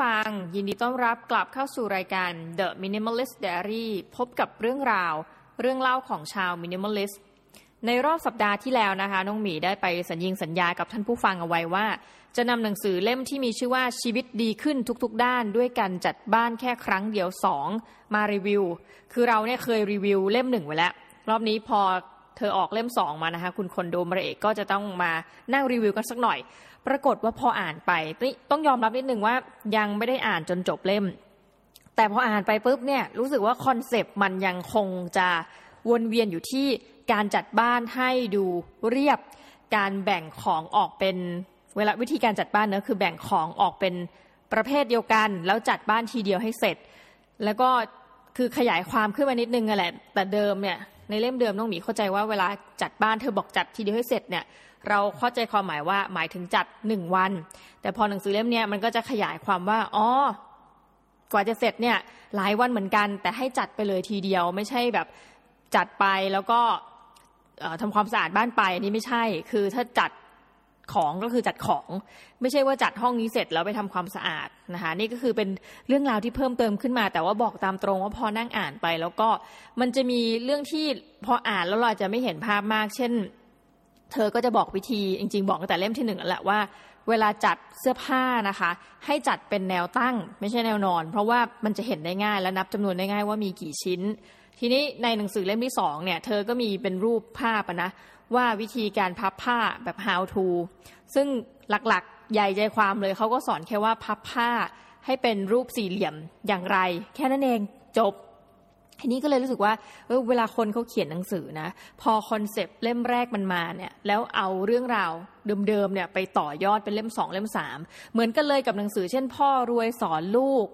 ฟัง ยินดีต้อนรับกลับเข้าสู่รายการ The Minimalist Diary พบกับเรื่องราว เรื่องเล่าของชาว Minimalist ในรอบสัปดาห์ที่แล้วนะคะน้องหมีได้ไปสัญญิงสัญญากับท่านผู้ฟังเอาไว้ว่า จะนำหนังสือเล่มที่มีชื่อว่าชีวิตดีขึ้นทุกๆ ด้าน ด้วยการจัดบ้านแค่ครั้งเดียวสองมารีวิว คือเราเนี่ยเคยรีวิวเล่มหนึ่งไว้แล้วรอบนี้พอเธอออกเล่มสองมานะคะคุณคนโดมเรเอกก็จะต้องมานั่งรีวิวกันสักหน่อย ปรากฏว่าพออ่านไปต้องยอมรับนิดนึงว่ายังไม่ได้อ่านจนจบเล่ม แต่พออ่านไปปุ๊บเนี่ยรู้สึกว่าคอนเซปต์มันยังคงจะวนเวียนอยู่ที่การจัดบ้านให้ดูเรียบการแบ่งของออกเป็นเวลาวิธีการจัดบ้านเนะคือแบ่งของออกเป็นประเภทเดียวกัน แล้วจัดบ้านทีเดียวให้เสร็จ แล้วก็คือขยายความขึ้นมานิดนึงแหละแต่เดิมเนี่ยในเล่มเดิมน้องหมีเข้าใจว่าเวลาจัดบ้านเธอบอกจัดทีเดียวให้เสร็จเนี่ย เราเข้าใจความหมายว่าหมายถึงจัดหนึ่งวัน แต่พอหนังสือเล่มเนี้ยมันก็จะขยายความว่าอ๋อกว่าจะเสร็จเนี่ยหลายวันเหมือนกัน แต่ให้จัดไปเลยทีเดียว ไม่ใช่แบบจัดไปแล้วก็ทำความสะอาดบ้านไปอันนี้ไม่ใช่ คือถ้าจัดของก็คือจัดของ ไม่ใช่ว่าจัดห้องนี้เสร็จแล้วไปทำความสะอาดนะคะนี่ก็คือเป็นเรื่องราวที่เพิ่มเติมขึ้นมา แต่ว่าบอกตามตรงว่าพอนั่งอ่านไป แล้วก็มันจะมีเรื่องที่พออ่านแล้วเราจะไม่เห็นภาพมาก เช่น เธอก็จะบอกวิธีจริง ๆ บอกตั้งแต่เล่มที่หนึ่งแล้วแหละว่า เวลาจัดเสื้อผ้านะคะ ให้จัดเป็นแนวตั้งไม่ใช่แนวนอน เพราะว่ามันจะเห็นได้ง่ายและนับจำนวนได้ง่ายว่ามีกี่ชิ้น ทีนี้ในหนังสือเล่มที่สองเนี่ยเธอก็มีเป็นรูปภาพนะว่าวิธีการพับผ้าแบบ how to ซึ่งหลักๆใหญ่ใจความเลยเขาก็สอนแค่ว่าพับผ้าให้เป็นรูปสี่เหลี่ยมอย่างไร แค่นั้นเองจบ ทีนี้ก็เลยรู้สึกว่าเวลาคนเขาเขียนหนังสือนะ พอคอนเซปต์เล่มแรกมันมาเนี่ยแล้วเอาเรื่องราวเดิมๆเนี่ยไปต่อยอดเป็นเล่มสองเล่มสามเหมือนกันเลยกับหนังสือ เช่น พ่อรวยสอนลูก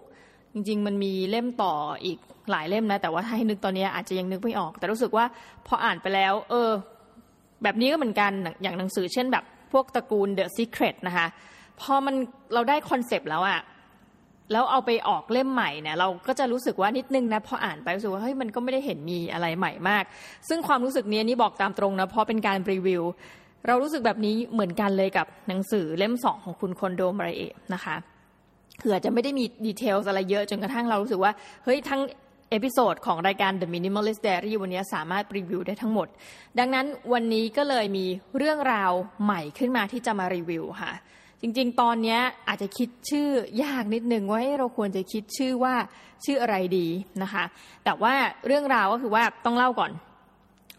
จริง ๆ มันมีเล่มต่ออีกหลายเล่มนะ แต่ว่าถ้าให้นึกตอนนี้อาจจะยังนึกไม่ออก แต่รู้สึกว่าพออ่านไปแล้ว เออ แบบนี้ก็เหมือนกันอย่างหนังสือ เช่นแบบพวกตระกูล The Secret นะคะพอมันเราได้ concept แล้วอะ แล้วเอาไปออกเล่มใหม่เนี่ยเราก็จะรู้สึกว่านิดนึงนะพออ่านไปรู้สึกว่าเฮ้ยมันก็ไม่ได้เห็นมีอะไรใหม่มาก ซึ่งความรู้สึกนี้นี่บอกตามตรงนะเพราะเป็นการรีวิว เรารู้สึกแบบนี้เหมือนกันเลยกับหนังสือเล่มสองของคุณคอนโดมาริเอะนะคะคืออาจจะไม่ได้มี detail อะไรเยอะจนกระทั่งเรารู้สึกว่าเฮ้ยทั้ง episode ของรายการ The Minimalist Diary วันนี้สามารถรีวิวได้ทั้งหมด ดังนั้นวันนี้ก็เลยมีเรื่องราวใหม่ขึ้นมาที่จะมารีวิวค่ะ จริง ๆ ตอนนี้อาจจะคิดชื่อยากนิดนึงว่าเราควรจะคิดชื่อว่าชื่ออะไรดีนะคะ แต่ว่าเรื่องราวก็คือว่าต้องเล่าก่อน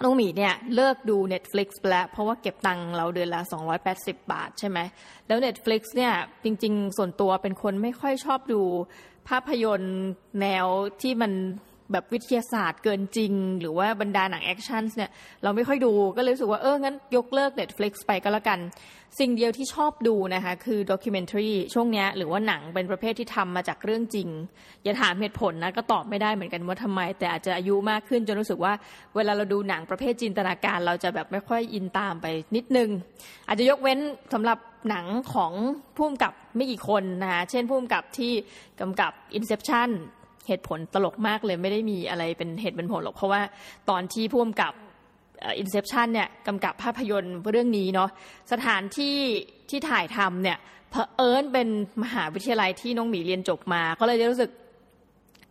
น้องหมีเนี่ยเลิกดู Netflix ไปแล้ว เพราะว่าเก็บตังค์เราเดือนละ 280 บาทใช่ไหม แล้ว Netflix เนี่ยจริง ๆ ส่วนตัวเป็นคนไม่ค่อยชอบดูภาพยนตร์แนวที่มัน แบบวิทยาศาสตร์เกินจริง หรือว่าบรรดาหนังแอคชั่นเนี่ยเราไม่ค่อยดูก็เลยรู้สึกว่าเอองั้นยกเลิก Netflix ไปก็แล้วกัน สิ่งเดียวที่ชอบดูนะคะคือ documentary ช่วงนี้หรือว่าหนังเป็นประเภทที่ทำมาจากเรื่องจริง อย่าถามเหตุผลนะก็ตอบไม่ได้เหมือนกันว่าทำไม แต่อาจจะอายุมากขึ้นจนรู้สึกว่าเวลาเราดูหนังประเภทจินตนาการ เราจะแบบไม่ค่อยอินตามไปนิดนึง อาจจะยกเว้นสำหรับหนังของผู้กำกับไม่กี่คนนะคะเช่นผู้กำกับที่กำกับ Inception เหตุผลตลกมากเลยไม่ได้มีอะไรเป็นเหตุเป็นผลหรอก เพราะว่าตอนที่พ่วงกับอินเซปชันเนี่ยกำกับภาพยนตร์เรื่องนี้เนาะสถานที่ที่ถ่ายทำเนี่ยเพอเอิญเป็นมหาวิทยาลัยที่น้องหมีเรียนจบมา ก็เลยจะรู้สึก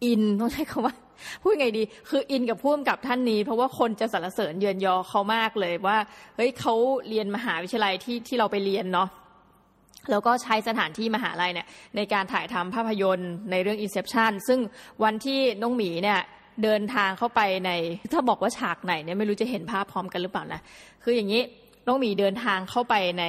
อินต้องใช้คำว่าพูดไงดี คืออินกับพ่วงกับท่านนี้ เพราะว่าคนจะสรรเสริญเยือนยอเขามากเลยว่าเฮ้ยเขาเรียนมหาวิทยาลัยที่ที่เราไปเรียนเนาะ แล้วก็ใช้สถานที่มหาลัยเนี่ยในการถ่ายทำภาพยนตร์ในเรื่อง Inception ซึ่งวันที่น้องหมีเนี่ยเดินทางเข้าไปใน ถ้าบอกว่าฉากไหนเนี่ยไม่รู้จะเห็นภาพพร้อมกันหรือเปล่านะ คืออย่างนี้น้องหมีเดินทางเข้าไปใน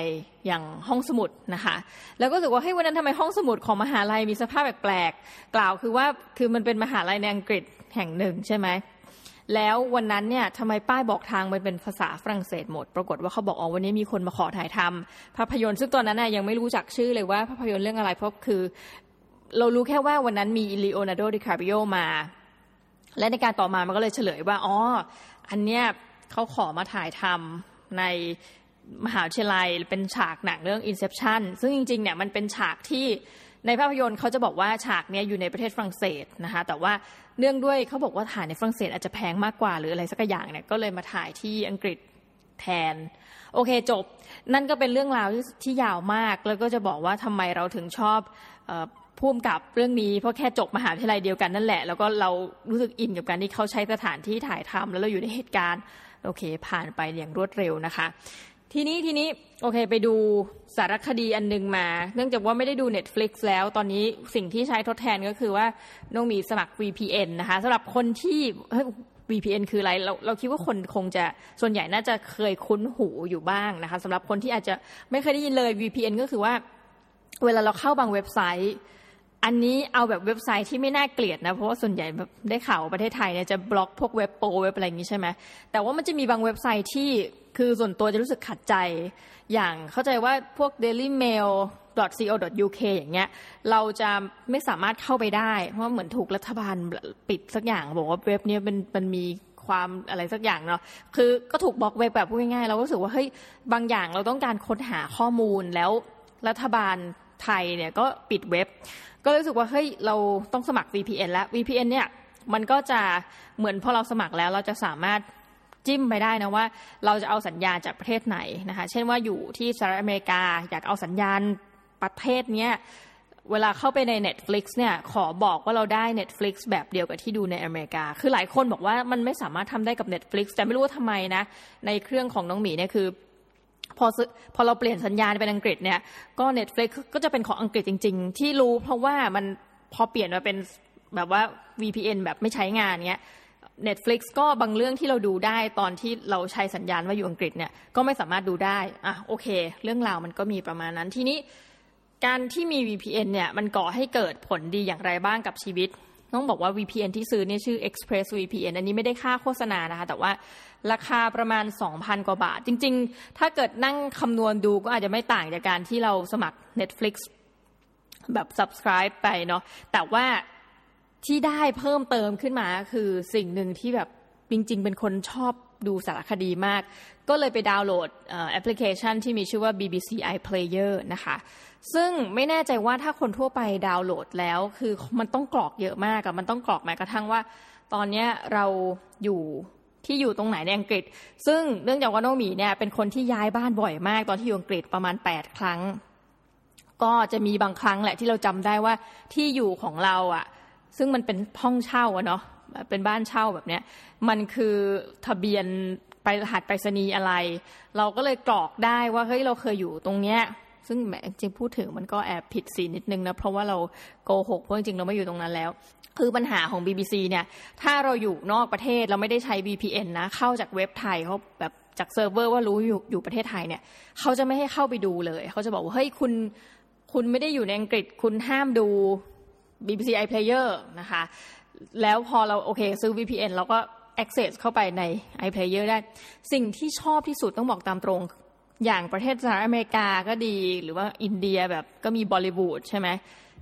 อย่างห้องสมุดนะคะ แล้วก็รู้สึกว่าให้วันนั้นทำไมห้องสมุดของมหาลัยมีสภาพแปลกๆกล่าวคือว่าคือมันเป็นมหาลัยในอังกฤษแห่งหนึ่งใช่ไหม แล้ววันนั้นเนี่ยทำไมป้ายบอกทางมันเป็นภาษาฝรั่งเศสหมด ปรากฏว่าเขาบอกอ๋อวันนี้มีคนมาขอถ่ายทำภาพยนตร์ซึ่งตอนนั้นน่ยยังไม่รู้จักชื่อเลยว่าภาพยนตร์เรื่องอะไรเพราะคือ เรารู้แค่ว่าวันนั้นมีลีโอนาร์โดดิคาปิโอมา และในการต่อมามันก็เลยเฉลยว่าอ๋ออันเนี้ยเขาขอมาถ่ายทำในมหาวิทยาลัยเป็นฉากหนังเรื่อง Inception ซึ่งจริงๆเนี่ยมันเป็นฉากที่ ในภาพยนตร์เขาจะบอกว่าฉากนี้อยู่ในประเทศฝรั่งเศสนะคะแต่ว่าเนื่องด้วยเขาบอกว่าถ่ายในฝรั่งเศสอาจจะแพงมากกว่าหรืออะไรสักอย่างเนี่ยก็เลยมาถ่ายที่อังกฤษแทน โอเคจบ นั่นก็เป็นเรื่องราวที่ยาวมาก แล้วก็จะบอกว่าทำไมเราถึงชอบพุ่มกับเรื่องนี้เพราะแค่จบมหาวิทยาลัยเดียวกันนั่นแหละ แล้วก็เรารู้สึกอินกับการที่เขาใช้สถานที่ถ่ายทำแล้วเราอยู่ในเหตุการณ์ โอเค ผ่านไปอย่างรวดเร็วนะคะ ทีนี้ทีนี้โอเคไปดูสารคดีอันนึงมา เนื่องจากว่าไม่ได้ดู Netflix แล้วตอนนี้สิ่งที่ใช้ทดแทนก็คือว่าน้องมีสมัคร VPN นะคะสำหรับคนที่ VPN คืออะไรเราเราคิดว่าคนคงจะส่วนใหญ่น่าจะเคยคุ้นหูอยู่บ้างนะคะสำหรับคนที่อาจจะไม่เคยได้ยินเลย VPN ก็คือว่า เวลาเราเข้าบางเว็บไซต์ อันนี้เอาแบบเว็บไซต์ที่ไม่น่าเกลียดนะเพราะว่าส่วนใหญ่ได้ข่าวประเทศไทยเนี่ยจะบล็อกพวกเว็บโปเว็บอะไรอย่างนี้ใช่ไหมแต่ว่ามันจะมีบางเว็บไซต์ที่ คือส่วนตัวจะรู้สึกขัดใจ อย่างเข้าใจว่าพวก Daily Mail co.uk อย่างเงี้ย เราจะไม่สามารถเข้าไปได้ เพราะเหมือนถูกรัฐบาลปิดสักอย่าง บอกว่าเว็บนี้มันมันมีความอะไรสักอย่างเนาะ คือก็ถูกบล็อกเว็บแบบพูดง่ายๆ เราก็รู้สึกว่าเฮ้ยบางอย่างเราต้องการค้นหาข้อมูลแล้วรัฐบาลไทยเนี่ยก็ปิดเว็บ ก็รู้สึกว่าเฮ้ยเราต้องสมัคร VPN แล้ว VPN เนี่ยมันก็จะเหมือนพอเราสมัครแล้วเราจะสามารถ จิ้มไปได้นะว่า เราจะเอาสัญญาณจากประเทศไหนนะคะ เช่นว่าอยู่ที่สหรัฐอเมริกาอยากเอาสัญญาณประเทศเนี้ยเวลาเข้าไปใน Netflix เนี่ยขอบอกว่าเราได้ Netflix แบบเดียวกับที่ดูในอเมริกา คือหลายคนบอกว่ามันไม่สามารถทำได้กับ Netflix แต่ไม่รู้ว่าทำไมนะ ในเครื่องของน้องหมีเนี่ยคือพอพอเราเปลี่ยนสัญญาณเป็นอังกฤษเนี่ยก็ Netflix ก็จะเป็นของอังกฤษจริง ๆ ที่รู้เพราะว่ามันพอเปลี่ยนมาเป็นแบบว่า VPN แบบไม่ใช้งานเนี้ย Netflix ก็บางเรื่องที่เราดูได้ตอนที่เราใช้สัญญาณว่าอยู่อังกฤษเนี่ยก็ไม่สามารถดูได้อะโอเค เรื่องราวมันก็มีประมาณนั้นทีนี้การที่มี VPN เนี่ยมันก่อให้เกิดผลดีอย่างไรบ้างกับชีวิต ต้องบอกว่า VPN ที่ซื้อเนี่ยชื่อ Express VPN อันนี้ไม่ได้ค่าโฆษณานะคะ แต่ว่าราคาประมาณ 2,000 กว่าบาท จริง ๆ ถ้าเกิดนั่งคำนวณดูก็อาจจะไม่ต่างจากการที่เราสมัคร Netflix แบบ subscribe ไปเนาะแต่ว่า ที่ได้เพิ่มเติมขึ้นมาคือสิ่งหนึ่งที่แบบจริง ๆ เป็นคนชอบดูสารคดีมาก ก็เลยไปดาวน์โหลดแอปพลิเคชันที่มีชื่อว่า BBC iPlayer นะคะ ซึ่งไม่แน่ใจว่าถ้าคนทั่วไปดาวน์โหลดแล้ว คือมันต้องกรอกเยอะมากอะมันต้องกรอกแม้กระทั่งว่า ตอนนี้เราอยู่ที่อยู่ตรงไหนในอังกฤษ ซึ่งเนื่องจากว่าน้องหมีเนี่ยเป็นคนที่ย้ายบ้านบ่อยมาก ตอนที่อยู่อังกฤษประมาณ 8 ครั้ง ก็จะมีบางครั้งแหละที่เราจำได้ว่าที่อยู่ของเราอะ ซึ่งมันเป็นห้องเช่าอะเนาะเป็นบ้านเช่าแบบเนี้ยมันคือทะเบียนไปรหัสไปรษณีย์อะไร เราก็เลยกรอกได้ว่าเฮ้ยเราเคยอยู่ตรงเนี้ยซึ่งแหมจริงพูดถึงมันก็แอบผิดศีลนิดนึงนะเพราะว่าเราโกหกเพราะจริงเราไม่อยู่ตรงนั้นแล้ว คือปัญหาของ BBC เนี่ย ถ้าเราอยู่นอกประเทศเราไม่ได้ใช้ VPN นะ เข้าจากเว็บไทยเขาแบบจากเซิร์ฟเวอร์ว่ารู้อยู่อยู่ประเทศไทยเนี่ยเขาจะไม่ให้เข้าไปดูเลย เขาจะบอกว่าเฮ้ยคุณคุณไม่ได้อยู่ในอังกฤษคุณห้ามดู BBC iPlayer นะคะ แล้วพอเราโอเคซื้อ VPN เราก็ access เข้าไปใน iPlayer ได้ สิ่งที่ชอบที่สุดต้องบอกตามตรง อย่างประเทศสหรัฐอเมริกาก็ดี หรือว่าอินเดียแบบก็มีบอลิวูดใช่ไหม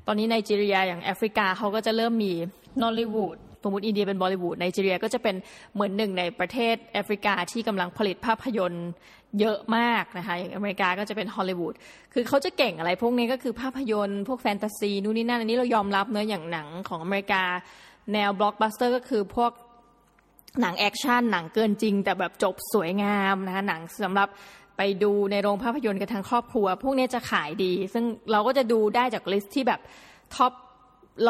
ตอนนี้ไนจีเรียอย่างแอฟริกาเขาก็จะเริ่มมีนอลลีวูด สมมติอินเดียเป็นบอลิวูดไนจีเรียก็จะเป็นเหมือนหนึ่งในประเทศแอฟริกาที่กำลังผลิตภาพยนตร์เยอะมากนะคะอย่างอเมริกาก็จะเป็นฮอลลีวูดคือเขาจะเก่งอะไรพวกนี้ก็คือภาพยนตร์พวกแฟนตาซีนู่นนี่นั่นอันนี้เรายอมรับเนอะอย่างหนังของอเมริกา แนวบล็อกบัสเตอร์ก็คือพวกหนังแอคชั่นหนังเกินจริง แต่แบบจบสวยงามนะคะหนังสำหรับไปดูในโรงภาพยนตร์กันทั้งครอบครัว พวกนี้จะขายดี ซึ่งเราก็จะดูได้จาก list ที่แบบ top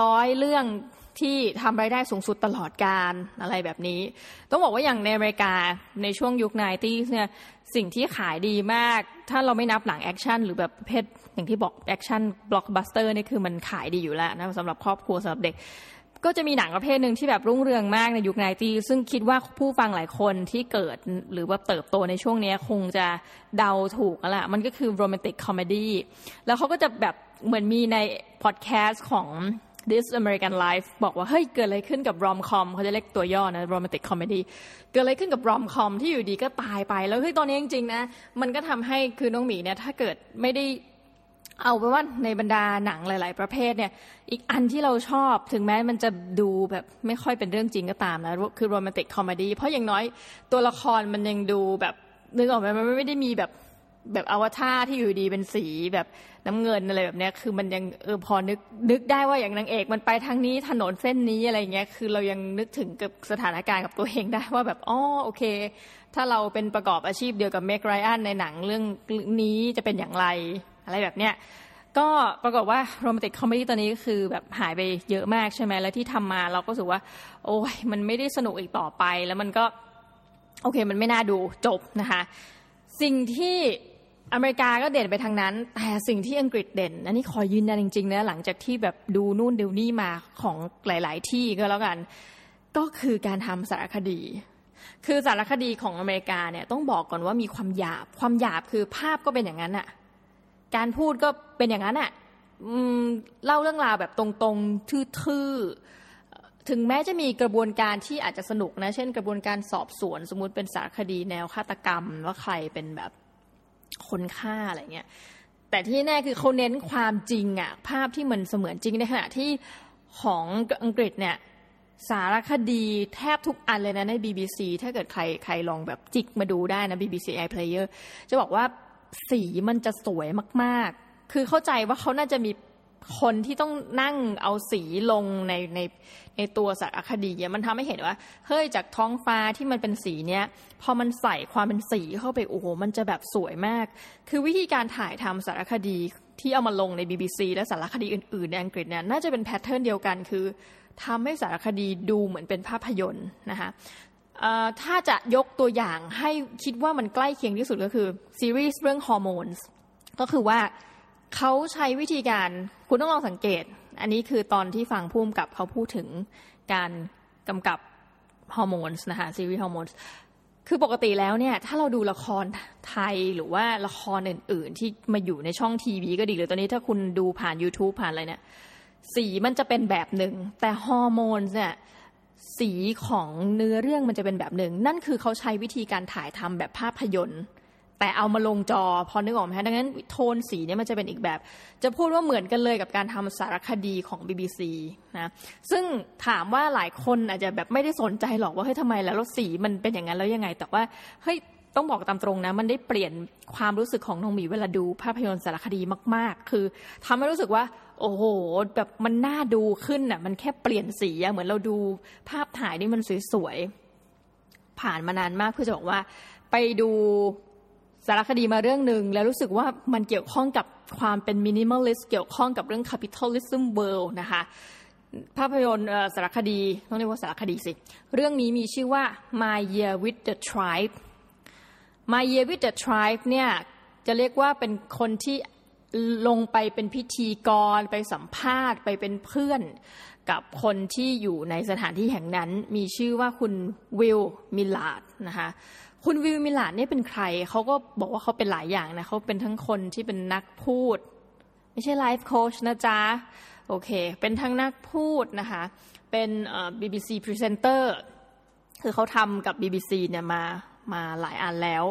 ร้อยเรื่อง ที่ทำรายได้สูงสุดตลอดกาลอะไรแบบนี้ ต้องบอกว่าอย่างในอเมริกาในช่วงยุค ninety เนี่ยสิ่งที่ขายดีมาก ถ้าเราไม่นับหนังแอคชั่นหรือแบบประเภทอย่างที่บอกแอคชั่นบล็อกบัสเตอร์นี่คือมันขายดีอยู่แล้วนะสำหรับครอบครัวสำหรับเด็ก ก็จะมีหนังประเภทหนึ่งที่แบบรุ่งเรืองมากในยุค ninety ซึ่งคิดว่าผู้ฟังหลายคนที่เกิดหรือว่าเติบโตในช่วงนี้คงจะเดาถูกแล้วละมันก็คือโรแมนติกคอมเมดี้แล้วเขาก็จะแบบเหมือนมีในพอดแคสต์ของ This American Life บอกว่า เฮ้ย เกิดอะไรขึ้นกับ romcom เขาจะเรียกตัวย่อนะโรแมนติกคอมเมดี้เกิดอะไรขึ้นกับ romcom ที่อยู่ดีก็ตายไป แล้วเฮ้ยตอนนี้จริงๆนะ มันก็ทำให้คือน้องหมีเนี่ยถ้าเกิดไม่ได้เอาไปว่าในบรรดาหนังหลาย ๆ ประเภทเนี่ย อีกอันที่เราชอบถึงแม้มันจะดูแบบไม่ค่อยเป็นเรื่องจริงก็ตามนะ คือโรแมนติกคอมเมดี้เพราะอย่างน้อยตัวละครมันยังดูแบบนึกออกไหมมันไม่ได้มีแบบ แบบอวตารที่อยู่ดีเป็นสีแบบน้ำเงินอะไรแบบเนี้ยคือมันยังเออพอนึกนึกได้ว่าอย่างนางเอกมันไปทางนี้ถนนเส้นนี้อะไรเงี้ยคือเรายังนึกถึงกับสถานการณ์กับตัวเองได้ว่าแบบอ๋อโอเค ถ้าเราเป็นประกอบอาชีพเดียวกับ Meg Ryan ในหนังเรื่องนี้จะเป็นอย่างไรอะไรแบบเนี้ยก็ปรากฏว่าโรแมนติกคอมเมดี้ตอนนี้ก็คือแบบหายไปเยอะมากใช่ไหมแล้วที่ทำมาเราก็รู้สึกว่า โอ้ยมันไม่ได้สนุกอีกต่อไปแล้วมันก็ โอเค มันไม่น่าดูจบนะคะ สิ่งที่ อเมริกาก็เด่นไปทางนั้น แต่สิ่งที่อังกฤษเด่น อันนี้ขอยืนยันจริงๆนะหลังจากที่แบบดูนู่นดูนี่มาของหลาย ๆ ที่ก็แล้วกัน ก็คือการทำสารคดี คือสารคดีของอเมริกาเนี่ยต้องบอกก่อนว่ามีความหยาบ ความหยาบคือภาพก็เป็นอย่างนั้นอะการพูดก็เป็นอย่างนั้นอะเล่าเรื่องราวแบบตรงๆทื่อๆถึงแม้จะมีกระบวนการที่อาจจะสนุกนะ เช่น กระบวนการสอบสวน สมมุติเป็นสารคดีแนวฆาตกรรมว่าใครเป็นแบบ คนฆ่าอะไรเงี้ยแต่ที่แน่คือเขาเน้นความจริงอะภาพที่มันเสมือนจริงในขณะที่ของอังกฤษเนี่ยสารคดีแทบทุกอันเลยนะใน BBC ถ้าเกิดใครใครลองแบบจิกมาดูได้นะ BBC iPlayer จะบอกว่าสีมันจะสวยมาก ๆ คือเข้าใจว่าเขาน่าจะมี คนที่ต้องนั่งเอาสีลงในในในตัวสารคดีมันทำให้เห็นว่าเฮ้ยจากท้องฟ้าที่มันเป็นสีเนี้ยพอมันใส่ความเป็นสีเข้าไปโอ้โหมันจะแบบสวยมาก คือวิธีการถ่ายทำสารคดีที่เอามาลงใน BBC และสารคดีอื่นๆในอังกฤษเนี่ยน่าจะเป็นแพทเทิร์นเดียวกันคือทำให้สารคดีดูเหมือนเป็นภาพยนตร์นะคะถ้าจะยกตัวอย่างให้คิดว่ามันใกล้เคียงที่สุดก็คือซีรีส์เรื่องฮอร์โมนส์ก็คือว่า เขาใช้วิธีการคุณต้องลองสังเกต อันนี้คือตอนที่ฟังผู้กำกับเขาพูดถึงการกำกับฮอร์โมนส์นะคะซีรีส์ฮอร์โมนส์คือปกติแล้วเนี่ย ถ้าเราดูละครไทยหรือว่าละครอื่น ๆ ที่มาอยู่ในช่องทีวีก็ดีหรือตอนนี้ถ้าคุณดูผ่าน YouTube ผ่านอะไรเนี่ยสีมันจะเป็นแบบหนึ่ง แต่ฮอร์โมนเนี่ยสีของเนื้อเรื่องมันจะเป็นแบบหนึ่ง นั่นคือเขาใช้วิธีการถ่ายทำแบบภาพยนตร์ แต่เอามาลงจอพอนึกออกไหมดังนั้นโทนสีเนี่ยมันจะเป็นอีกแบบ จะพูดว่าเหมือนกันเลยกับการทำสารคดีของ BBC นะซึ่งถามว่าหลายคนอาจจะแบบไม่ได้สนใจหรอกว่าเฮ้ยทำไมแล้วสีมันเป็นอย่างนั้นแล้วยังไง แต่ว่าเฮ้ยต้องบอกตามตรงนะ มันได้เปลี่ยนความรู้สึกของน้องหมีเวลาดูภาพยนตร์สารคดีมาก ๆ คือทำให้รู้สึกว่า โอ้โห แบบมันน่าดูขึ้นอะ มันแค่เปลี่ยนสีเหมือนเราดูภาพถ่ายนี่มันสวยๆผ่านมานานมากเพื่อจะบอกว่า ไปดู สารคดีมาเรื่องหนึ่งแล้วรู้สึกว่ามันเกี่ยวข้องกับความเป็น minimalist เกี่ยวข้องกับเรื่อง capitalism world นะคะภาพยนตร์สารคดีต้องเรียกว่าสารคดีสิ เรื่องนี้มีชื่อว่า My Year with the Tribe My Year with the Tribe เนี่ยจะเรียกว่าเป็นคนที่ลงไปเป็นพิธีกร ไปสัมภาษณ์ ไปเป็นเพื่อนกับคนที่อยู่ในสถานที่แห่งนั้นมีชื่อว่าคุณวิลมิลาดนะคะ คุณวิวมิลาดเนี่ยเป็นใคร เขาก็บอกว่าเขาเป็นหลายอย่างนะเขาเป็นทั้งคนที่เป็นนักพูด ไม่ใช่ไลฟ์โค้ชนะจ๊ะ โอเค เป็นทั้งนักพูดนะคะ เป็นเอ่อ BBC Presenter คือเขาทำกับ BBC เนี่ยมามาหลายอันแล้ว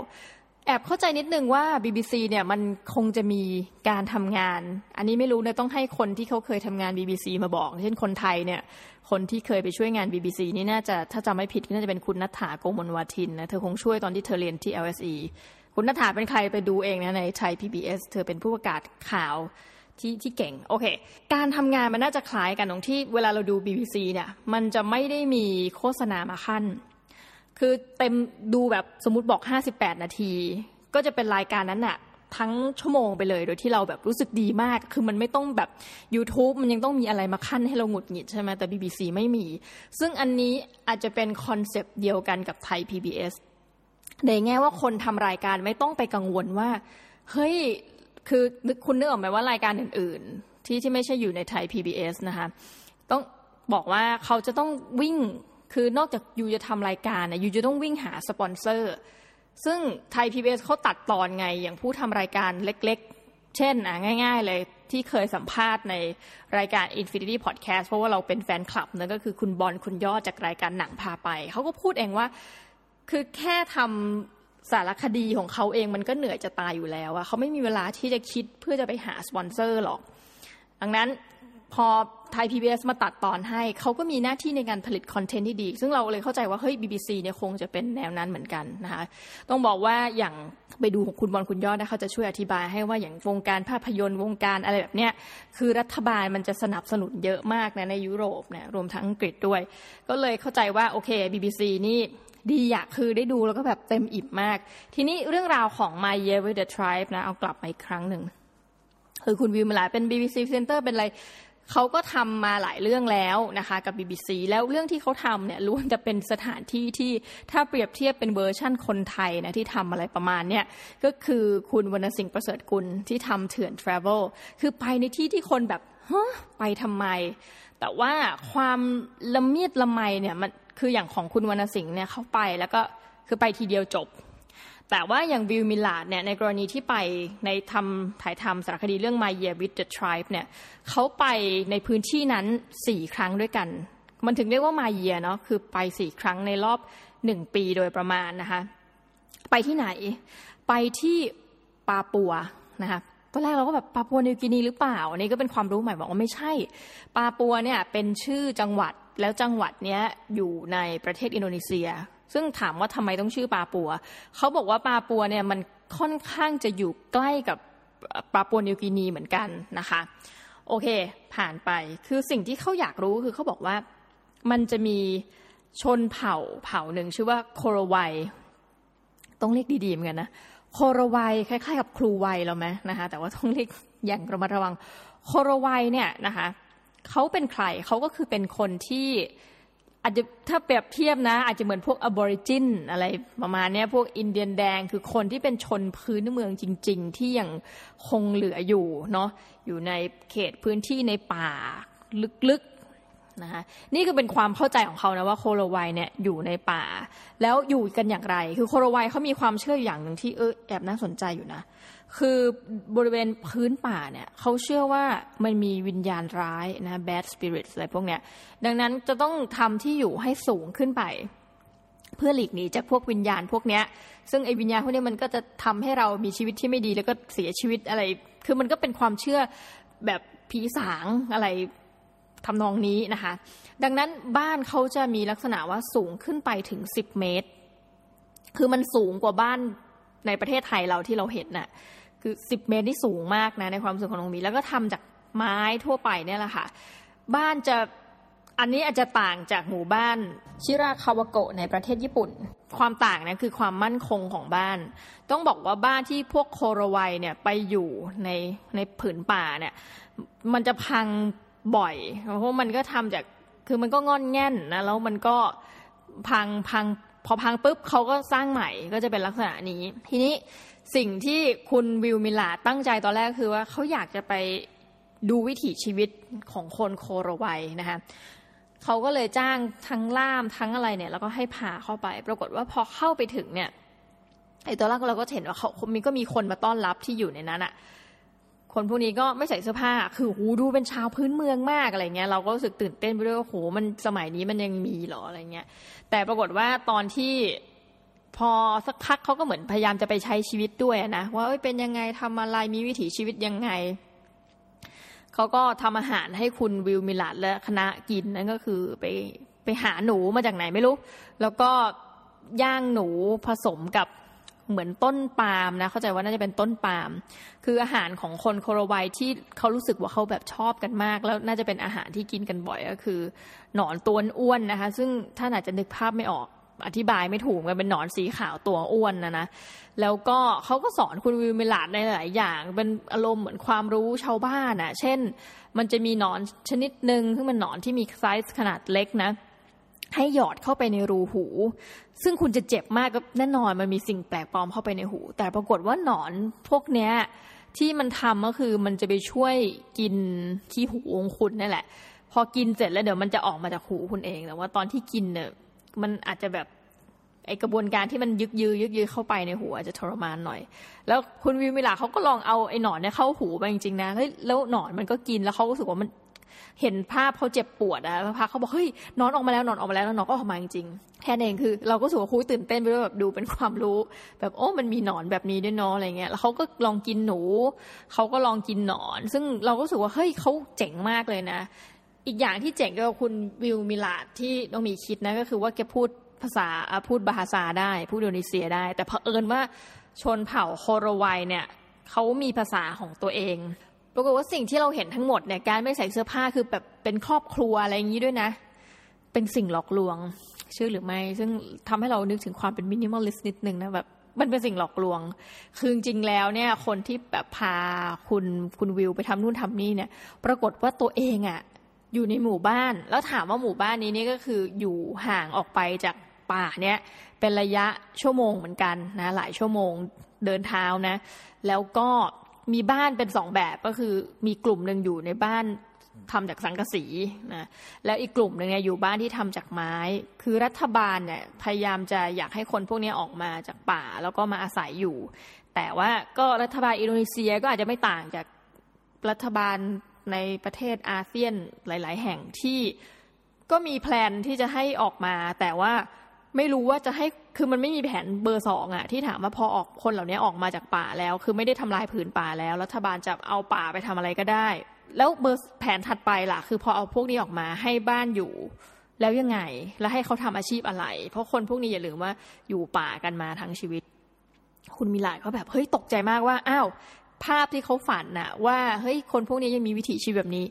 แอบเข้าใจนิดนึงว่า BBC เนี่ยมันคงจะมีการทำงาน อันนี้ไม่รู้เนี่ยต้องให้คนที่เขาเคยทำงาน BBC มาบอก เช่นคนไทยเนี่ย คนที่เคยไปช่วยงาน BBC นี่น่าจะถ้าจำไม่ผิดน่าจะเป็นคุณนัฐาโกมลวาทินนะเธอคงช่วยตอนที่เธอเรียนที่ LSE คุณนัฐาเป็นใครไปดูเองนะในไทย PBS เธอเป็นผู้ประกาศข่าวที่ที่เก่งโอเค การทำงานมันน่าจะคล้ายกันตรงที่เวลาเราดู BBC เนี่ยมันจะไม่ได้มีโฆษณามาขั้น คือเต็มดูแบบสมมติบอก58นาที ก็จะเป็นรายการนั้นน่ะทั้งชั่วโมงไปเลย โดยที่เราแบบรู้สึกดีมาก คือมันไม่ต้องแบบ YouTube มันยังต้องมีอะไรมาขั้นให้เราหงุดหงิดใช่ไหมแต่ BBC ไม่มี ซึ่งอันนี้อาจจะเป็นคอนเซปต์เดียวกันกับไทย PBS ในแง่ว่าคนทำรายการไม่ต้องไปกังวลว่า เฮ้ย คือคุณนึกออกไหมว่ารายการอื่น ๆ ที่ที่ไม่ใช่อยู่ในไทย PBS นะคะ ต้องบอกว่าเขาจะต้องวิ่ง คือนอกจาก you จะทำรายการนะ you จะต้องวิ่งหาสปอนเซอร์ ซึ่งไทยพีบีเอสเขาตัดตอนไงอย่างผู้ทำรายการเล็กๆ เช่นอะง่าย ๆ เลยที่เคยสัมภาษณ์ในรายการ Infinity Podcast เพราะว่าเราเป็นแฟนคลับนั่นก็คือคุณบอลคุณยอดจากรายการหนังพาไป เขาก็พูดเองว่า คือแค่ทำสารคดีของเขาเองมันก็เหนื่อยจะตายอยู่แล้วอะเขาไม่มีเวลาที่จะคิดเพื่อจะไปหาสปอนเซอร์หรอก ดังนั้นพอ ไทย PBS มาตัดตอนให้ เขาก็มีหน้าที่ในการผลิตคอนเทนต์ที่ดี ซึ่งเราเลยเข้าใจว่า เฮ้ย BBC เนี่ยคงจะเป็นแนวนั้นเหมือนกันนะคะ ต้องบอกว่าอย่างไปดูของคุณบอลคุณยอดนะเขาจะช่วยอธิบายให้ว่าอย่างวงการภาพยนตร์วงการอะไรแบบเนี้ย คือรัฐบาลมันจะสนับสนุนเยอะมากนะในยุโรปเนี่ยรวมทั้งอังกฤษด้วย ก็เลยเข้าใจว่าโอเค BBC นี่ดีอยากคือได้ดูแล้วก็แบบเต็มอิ่มมาก ทีนี้เรื่องราวของ My Year with the Tribe นะเอากลับมาอีกครั้งหนึ่งคือคุณวิวมาลาเป็น BBC Center เป็นอะไร เขาก็ทำมาหลายเรื่องแล้วนะคะกับ BBC แล้วเรื่องที่เขาทำเนี่ยล้วนจะเป็นสถานที่ที่ถ้าเปรียบเทียบเป็นเวอร์ชั่นคนไทยนะที่ทำอะไรประมาณเนี่ยก็คือคุณวรรณสิงห์ประเสริฐกุลที่ทำเถื่อนทราเวลคือไปในที่ที่คนแบบฮะไปทำไม แต่ว่าความละเมียดละไมเนี่ยมันคืออย่างของคุณวรรณสิงห์เนี่ยเขาไปแล้วก็คือไปทีเดียวจบ แต่ว่าอย่างวิลมิลาดเนี่ยในกรณีที่ไปในทำถ่ายทำสารคดีเรื่อง My Year with the Tribe เนี่ยเขาไปในพื้นที่นั้นสี่ครั้งด้วยกัน มันถึงเรียกว่า My Year เนาะคือไปสี่ครั้งในรอบหนึ่งปีโดยประมาณนะคะไปที่ไหน ไปที่ปาปัวนะคะตอนแรกเราก็แบบปาปัวนิวกินีหรือเปล่าอันนี้ก็เป็นความรู้ใหม่บอกว่าไม่ใช่ ปาปัวเนี่ยเป็นชื่อจังหวัดแล้วจังหวัดเนี้ยอยู่ในประเทศอินโดนีเซีย ซึ่งถามว่าทำไมต้องชื่อปาปัว เขาบอกว่าปาปัวเนี่ยมันค่อนข้างจะอยู่ใกล้กับปาปัวนิวกินีเหมือนกันนะคะ โอเค ผ่านไปคือสิ่งที่เขาอยากรู้คือเขาบอกว่ามันจะมีชนเผ่าเผ่าหนึ่งชื่อว่าโคโรไวต้องเรียกดีๆเหมือนกันนะโคโรไวคล้ายๆ กับครูไวเราไหมนะคะแต่ว่าต้องเรียกอย่างระมัดระวังโคโรไวเนี่ยนะคะเขาเป็นใครเขาก็คือเป็นคนที่ อาจจะถ้าเปรียบเทียบนะ อาจจะเหมือนพวกอบอริจินอะไรประมาณนี้พวกอินเดียนแดงคือคนที่เป็นชนพื้นเมืองจริง ๆ ที่ยังคงเหลืออยู่เนาะอยู่ในเขตพื้นที่ในป่าลึกๆนะคะนี่ก็เป็นความเข้าใจของเขานะว่าโคโรไวเนี่ยอยู่ในป่า แล้วอยู่กันอย่างไร คือโคโรไวเขามีความเชื่ออย่างหนึ่งที่เออแอบน่าสนใจอยู่นะ คือบริเวณพื้นป่าเนี่ยเขาเชื่อว่ามันมีวิญญาณร้ายนะ bad spirits อะไรพวกเนี้ย ดังนั้นจะต้องทำที่อยู่ให้สูงขึ้นไป เพื่อหลีกหนีจากพวกวิญญาณพวกเนี้ย ซึ่งไอ้วิญญาณพวกนี้มันก็จะทำให้เรามีชีวิตที่ไม่ดีแล้วก็เสียชีวิตอะไร คือมันก็เป็นความเชื่อแบบผีสางอะไรทำนองนี้นะคะ ดังนั้นบ้านเขาจะมีลักษณะว่าสูงขึ้นไปถึงสิบเมตร คือมันสูงกว่าบ้าน ในประเทศไทยเราที่เราเห็นน่ะคือสิบเมตรที่สูงมากนะในความสูงของน้องมีแล้วก็ทำจากไม้ทั่วไปเนี่ยแหละค่ะ บ้านจะอันนี้อาจจะต่างจากหมู่บ้านชิราคาวโกะในประเทศญี่ปุ่น ความต่างนะคือความมั่นคงของบ้าน ต้องบอกว่าบ้านที่พวกโคโรไวเนี่ยไปอยู่ในในผืนป่าเนี่ยมันจะพังบ่อยเพราะมันก็ทำจากคือมันก็งอนแง่นนะแล้วมันก็พังพัง พอพังปุ๊บเขาก็สร้างใหม่ก็จะเป็นลักษณะนี้ ทีนี้สิ่งที่คุณวิลมิลาตั้งใจตอนแรกคือว่าเขาอยากจะไปดูวิถีชีวิตของคนโคโรไวนะคะเขาก็เลยจ้างทั้งล่ามทั้งอะไรเนี่ย แล้วก็ให้พาเข้าไป ปรากฏว่าพอเข้าไปถึงเนี่ยไอ้ตอนแรกเราก็เห็นว่าเขามีก็มีคนมาต้อนรับที่อยู่ในนั้นอะคนพวกนี้ก็ไม่ใส่เสื้อผ้า คือหูดูเป็นชาวพื้นเมืองมากอะไรเงี้ย เราก็รู้สึกตื่นเต้นไปด้วยว่าโหมันสมัยนี้มันยังมีหรออะไรเงี้ยแต่ปรากฏว่าตอนที่พอสักพักเขาก็เหมือนพยายามจะไปใช้ชีวิตด้วยนะว่าเป็นยังไงทำอะไรมีวิถีชีวิตยังไงเขาก็ทำอาหารให้คุณวิลมิลัดและคณะกินนั่นก็คือไปไปหาหนูมาจากไหนไม่รู้ แล้วก็ย่างหนูผสมกับ เหมือนต้นปาล์มนะเข้าใจว่าน่าจะเป็นต้นปาล์มคืออาหารของคนโคโรไวที่เขารู้สึกว่าเขาแบบชอบกันมาก แล้วน่าจะเป็นอาหารที่กินกันบ่อยก็คือ หนอนตัวอ้วนนะคะ ซึ่งท่านอาจจะนึกภาพไม่ออกอธิบายไม่ถูกมันเป็นหนอนสีขาวตัวอ้วนนะนะแล้วก็เขาก็สอนคุณวิวเมลาดในหลายอย่าง เป็นอารมณ์เหมือนความรู้ชาวบ้านอะ่ะ เช่น มันจะมีหนอนชนิดหนึ่งซึ่งเป็นหนอนที่มีไซส์ขนาดเล็กนะ ให้หยอดเข้าไปในรูหู ซึ่งคุณจะเจ็บมากก็แน่นอนมันมีสิ่งแปลกปลอมเข้าไปในหู แต่ปรากฏว่าหนอนพวกเนี้ยที่มันทำก็คือมันจะไปช่วยกินที่หูของคุณนั่นแหละ พอกินเสร็จแล้วเดี๋ยวมันจะออกมาจากหูคุณเองแต่ว่าตอนที่กินเนี่ยมันอาจจะแบบไอกระบวนการที่มันยึกยือยึกยือเข้าไปในหูอาจจะทรมานหน่อย แล้วคุณวิวมิลาเขาก็ลองเอาไอหนอนเนี่ยเข้าหูไปจริงๆนะแล้วหนอนมันก็กินแล้วเขาก็รู้สึกว่ามัน เห็นภาพเขาเจ็บปวดอะแล้วพาเขาบอกเฮ้ยนอนออกมาแล้วนอนออกมาแล้วแล้วนอนก็ออกมาจริงๆแค่นั้นเองคือ เราก็รู้สึกว่าคุยตื่นเต้นไปด้วยแบบดูเป็นความรู้ แบบโอ้มันมีหนอนแบบนี้ด้วยเนาะอะไรเงี้ยแล้วเขาก็ลองกินหนูเขาก็ลองกินหนอน ซึ่งเราก็รู้สึกว่าเฮ้ยเขาเจ๋งมากเลยนะ อีกอย่างที่เจ๋งก็คุณวิวมิลาดที่ต้องมีคิดนะก็คือว่าแกพูดภาษาพูดบาฮาซาได้ พูดอินโดนีเซียได้ แต่เผอิญว่าชนเผ่าโคโรไวเนี่ยเขามีภาษาของตัวเอง ปรากฏว่าสิ่งที่เราเห็นทั้งหมดเนี่ยการไม่ใส่เสื้อผ้าคือแบบเป็นครอบครัวอะไรอย่างนี้ด้วยนะ เป็นสิ่งหลอกลวงเชื่อหรือไม่ ซึ่งทำให้เรานึกถึงความเป็น minimalist นิดนึงนะแบบมันเป็นสิ่งหลอกลวง คือจริงแล้วเนี่ย คนที่แบบพาคุณคุณวิวไปทำนู่นทำนี่เนี่ย ปรากฏว่าตัวเองอะ่ะอยู่ในหมู่บ้าน แล้วถามว่าหมู่บ้านนี้นี่ก็คืออยู่ห่างออกไปจากป่าเนี่ย เป็นระยะชั่วโมงเหมือนกันนะ หลายชั่วโมงเดินเท้านะ แล้วก็ มีบ้านเป็นสองแบบก็คือมีกลุ่มหนึ่งอยู่ในบ้านทำจากสังกะสีนะแล้วอีกกลุ่มหนึ่งเนี่ยอยู่บ้านที่ทำจากไม้ คือรัฐบาลเนี่ยพยายามจะอยากให้คนพวกนี้ออกมาจากป่าแล้วก็มาอาศัยอยู่ แต่ว่าก็รัฐบาลอินโดนีเซียก็อาจจะไม่ต่างจากรัฐบาลในประเทศอาเซียนหลาย ๆ แห่งที่ก็มีแพลนที่จะให้ออกมา แต่ว่าไม่รู้ว่าจะให้ คือมันไม่มีแผนเบอร์สองอะที่ถามว่าพอออกคนเหล่านี้ออกมาจากป่าแล้ว คือไม่ได้ทำลายผืนป่าแล้วรัฐบาลจะเอาป่าไปทำอะไรก็ได้ แล้วเบอร์แผนถัดไปล่ะ คือพอเอาพวกนี้ออกมาให้บ้านอยู่ แล้วยังไงแล้วให้เขาทำอาชีพอะไร เพราะคนพวกนี้อย่าลืมว่าอยู่ป่ากันมาทั้งชีวิต คุณมิลาดเขาแบบเฮ้ยตกใจมากว่าอ้าวภาพที่เขาฝันน่ะ ว่าเฮ้ยคนพวกนี้ยังมีวิถีชีวิตแบบนี้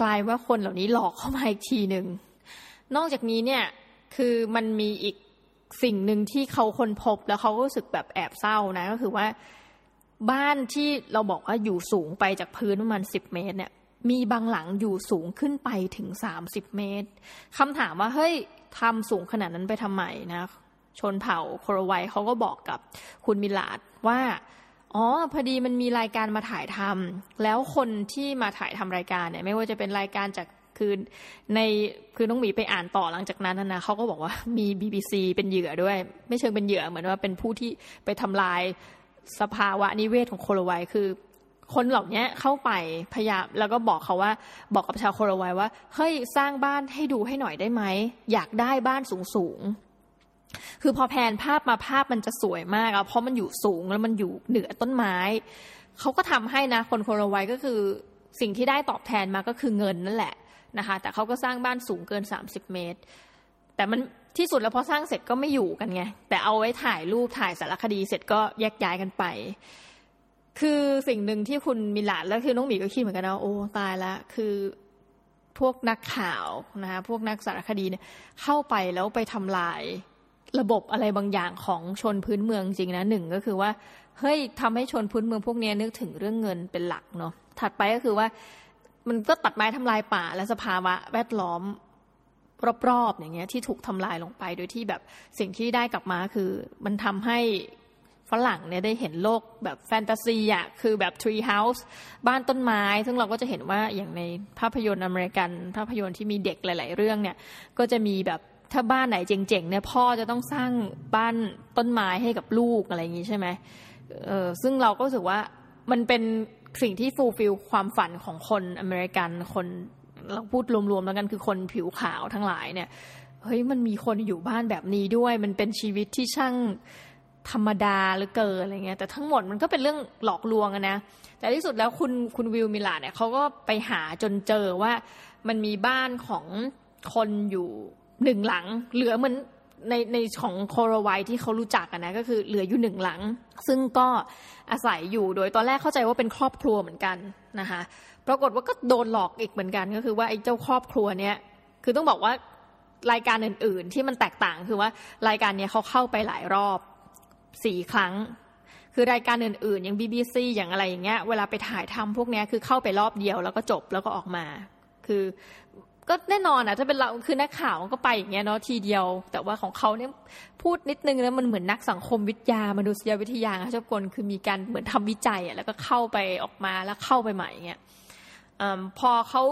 กลายว่าคนเหล่านี้หลอกเข้ามาอีกทีหนึ่งนอกจากนี้เนี่ยคือมันมีอีก สิ่งหนึ่งที่เขาคนพบแล้วเขาก็รู้สึกแบบแอบเศร้านะ ก็คือว่าบ้านที่เราบอกว่าอยู่สูงไปจากพื้นประมาณสิบเมตร เนี่ย มีบางหลังอยู่สูงขึ้นไปถึงสามสิบเมตรคำถามว่าเฮ้ยทำสูงขนาดนั้นไปทำไมนะ ชนเผ่าโครไวเขาก็บอกกับคุณมิลาดว่าอ๋อพอดีมันมีรายการมาถ่ายทำแล้วคนที่มาถ่ายทำรายการเนี่ย ไม่ว่าจะเป็นรายการจาก คือในคือน้องหมีไปอ่านต่อหลังจากนั้นนะเขาก็บอกว่ามี BBC เป็นเหยื่อด้วย ไม่เชิงเป็นเหยื่อเหมือนว่าเป็นผู้ที่ไปทำลายสภาวะนิเวศของโคโลไวคือคนเหล่านี้เข้าไปพยายามแล้วก็บอกเขาว่าบอกกับชาวโคโลไวว่าเฮ้ยสร้างบ้านให้ดูให้หน่อยได้ไหม อยากได้บ้านสูงสูงคือพอแผนภาพมาภาพมันจะสวยมากอะเพราะมันอยู่สูงแล้วมันอยู่เหนือต้นไม้ เขาก็ทำให้นะคนโคโลไวก็คือสิ่งที่ได้ตอบแทนมาก็คือเงินนั่นแหละ นะคะ แต่เขาก็สร้างบ้านสูงเกิน 30 เมตร แต่มันที่สุดแล้วพอสร้างเสร็จก็ไม่อยู่กันไง แต่เอาไว้ถ่ายรูปถ่ายสารคดีเสร็จก็แยกย้ายกันไป คือสิ่งหนึ่งที่คุณมิลาดแล้วคือน้องหมีก็คิดเหมือนกันนะโอ้ตายละคือพวกนักข่าวนะคะพวกนักสารคดีเนี่ยเข้าไปแล้วไปทำลายระบบอะไรบางอย่างของชนพื้นเมืองจริงนะหนึ่งก็คือว่าเฮ้ยทำให้ชนพื้นเมืองพวกนี้นึกถึงเรื่องเงินเป็นหลักเนาะถัดไปก็คือว่า มันก็ตัดไม้ทำลายป่า และสภาวะแวดล้อมรอบๆอย่างเงี้ยที่ถูกทำลายลงไป โดยที่แบบสิ่งที่ได้กลับมาคือ มันทำให้ฝรั่งเนี่ยได้เห็นโลกแบบแฟนตาซีอะคือแบบทรีเฮาส์บ้านต้นไม้ ซึ่งเราก็จะเห็นว่าอย่างในภาพยนตร์อเมริกัน ภาพยนตร์ที่มีเด็กหลาย ๆ เรื่องเนี่ย ก็จะมีแบบถ้าบ้านไหนเจ๋ง ๆ เนี่ยพ่อจะต้องสร้างบ้านต้นไม้ให้กับลูกอะไรอย่างงี้ใช่ไหมเออซึ่งเราก็รู้สึกว่ามันเป็น สิ่งที่ fulfill ความฝันของคนอเมริกันคนเราพูดรวมๆแล้วกันคือคนผิวขาวทั้งหลายเนี่ยเฮ้ยมันมีคนอยู่บ้านแบบนี้ด้วย มันเป็นชีวิตที่ช่างธรรมดาหรือเกินอะไรเงี้ยแต่ทั้งหมดมันก็เป็นเรื่องหลอกลวงนะแต่ที่สุดแล้วคุณคุณวิลมิลาเนี่ยเขาก็ไปหาจนเจอว่ามันมีบ้านของคนอยู่หนึ่งหลัง เหลือเหมือน ในในของโคโรไวที่เขารู้จักกันนะก็คือเหลืออยู่หนึ่งหลัง ซึ่งก็อาศัยอยู่โดยตอนแรกเข้าใจว่าเป็นครอบครัวเหมือนกันนะคะปรากฏว่าก็โดนหลอกอีกเหมือนกันก็คือว่าไอ้เจ้าครอบครัวเนี้ยคือต้องบอกว่ารายการอื่น ๆ ที่มันแตกต่างคือว่ารายการเนี้ยเขาเข้าไปหลายรอบสี่ครั้ง คือรายการอื่น ๆ อย่าง BBC อย่างอะไรอย่างเงี้ยเวลาไปถ่ายทำพวกเนี้ยคือเข้าไปรอบเดียวแล้วก็จบแล้วก็ออกมา คือ ก็แน่นอนอะถ้าเป็นเราคือนักข่าวก็ไปอย่างเงี้ยเนาะทีเดียว แต่ว่าของเขาเนี่ยพูดนิดนึงแล้วมันเหมือนนักสังคมวิทยามนุษยวิทยาเจ้ากลคือมีการเหมือนทำวิจัยอะแล้วก็เข้าไปออกมาแล้วเข้าไปใหม่เงี้ยอพอเขา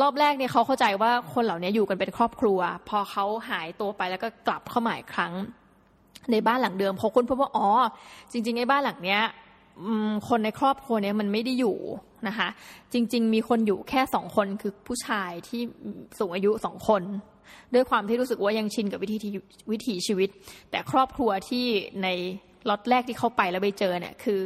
รอบแรกเนี่ยเขาเข้าใจว่าคนเหล่านี้อยู่กันเป็นครอบครัว พอเขาหายตัวไปแล้วก็กลับเข้ามาอีกครั้ง ในบ้านหลังเดิมพอค้นพบว่าอ๋อจริงๆไอ้บ้านหลังเนี้ย คนในครอบครัวเนี้ยมันไม่ได้อยู่นะคะ จริง ๆ มีคนอยู่แค่สองคนคือผู้ชายที่สูงอายุสองคน ด้วยความที่รู้สึกว่ายังชินกับวิธีวิถีชีวิต แต่ครอบครัวที่ในล็อตแรกที่เข้าไปแล้วไปเจอเนี่ยคือ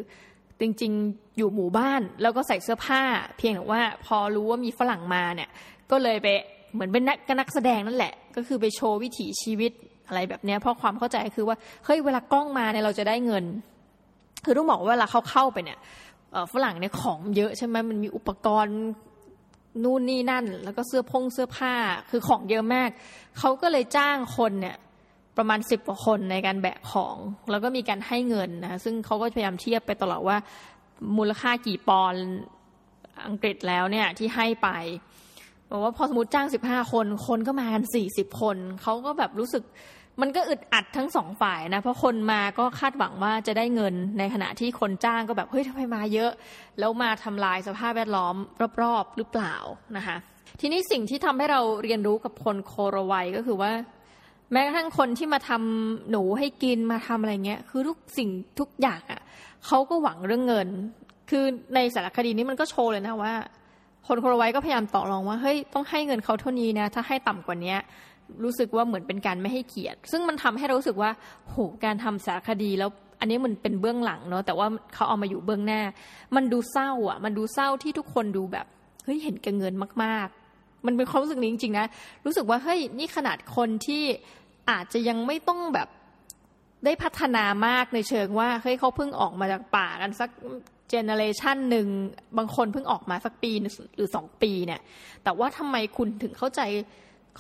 จริง ๆ อยู่หมู่บ้านแล้วก็ใส่เสื้อผ้า เพียงแต่ว่าพอรู้ว่ามีฝรั่งมาเนี่ย ก็เลยไปเหมือนเป็นนักนักแสดงนั่นแหละ ก็คือไปโชว์วิถีชีวิตอะไรแบบนี้เพราะความเข้าใจคือว่าเฮ้ยเวลากล้องมาเนี่ยเราจะได้เงิน คือต้องบอกว่าเวลาเขาเข้าไปเนี่ยฝรั่งเนี่ยของเยอะใช่ไหมมันมีอุปกรณ์นู่นนี่นั่น แล้วก็เสื้อพงเสื้อผ้าคือของเยอะมาก เขาก็เลยจ้างคนเนี่ยประมาณสิบกว่าคนในการแบกของ แล้วก็มีการให้เงินนะซึ่งเขาก็พยายามเทียบไปตลอดว่ามูลค่ากี่ปอนด์อังกฤษแล้วเนี่ยที่ให้ไปบอกว่าพอสมมติจ้างสิบห้าคน คนก็มากันสี่สิบคน เขาก็แบบรู้สึก มันก็อึดอัดทั้งสองฝ่ายนะ เพราะคนมาก็คาดหวังว่าจะได้เงินในขณะที่คนจ้างก็แบบ เฮ้ยทำไมมาเยอะ แล้วมาทำลายสภาพแวดล้อมรอบๆ หรือเปล่านะคะทีนี้สิ่งที่ทำให้เราเรียนรู้กับคนโคโรไวก็คือว่า แม้กระทั่งคนที่มาทำหนูให้กินมาทำอะไรเงี้ย คือทุกสิ่งทุกอย่างอะ่ะเขาก็หวังเรื่องเงิน คือในสารคดีนี้มันก็โชว์เลยนะว่า คนโคโรไวก็พยายามต่อรองว่าเฮ้ยต้องให้เงินเขาเท่านี้นะถ้าให้ต่ำกว่านี้ รู้สึกว่าเหมือนเป็นการไม่ให้เกียรติ ซึ่งมันทำให้เรารู้สึกว่าโหการทำสารคดีแล้วอันนี้มันเป็นเบื้องหลังเนาะแต่ว่าเขาเอามาอยู่เบื้องหน้า มันดูเศร้าอะ มันดูเศร้าที่ทุกคนดูแบบเฮ้ยเห็นแก่เงินมาก ๆ มันเป็นความรู้สึกนี้จริงๆนะรู้สึกว่าเฮ้ยนี่ขนาดคนที่อาจจะยังไม่ต้องแบบได้พัฒนามากในเชิงว่าเฮ้ยเขาเพิ่งออกมาจากป่ากันสัก generation หนึ่งบางคนเพิ่งออกมาสักปีหรือสองปีเนี่ย แต่ว่าทำไมคุณถึงเข้าใจ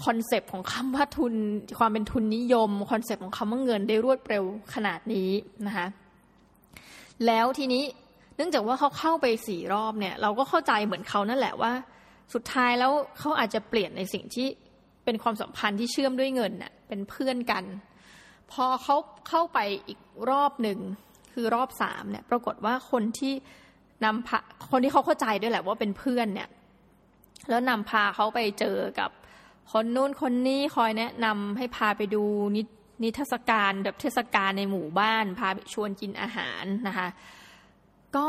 concept ของคำว่าทุนความเป็นทุนนิยม concept ของคำว่าเงินได้รวดเร็วขนาดนี้นะคะแล้วทีนี้เนื่องจากว่าเขาเข้าไปสี่รอบเนี่ย เราก็เข้าใจเหมือนเขานั่นแหละว่า สุดท้ายแล้วเขาอาจจะเปลี่ยนในสิ่งที่เป็นความสัมพันธ์ที่เชื่อมด้วยเงินน่ะเป็นเพื่อนกัน พอเขาเข้าไปอีกรอบหนึ่งคือรอบสามเนี่ย ปรากฏว่าคนที่นำพาคนที่เขาเข้าใจด้วยแหละว่าเป็นเพื่อนเนี่ย แล้วนำพาเขาไปเจอกับ คนนู้นคนนี้คอยแนะนำให้พาไปดูนินทรรศการแบบเทศกาลในหมู่บ้าน พาชวนกินอาหารนะคะ ก็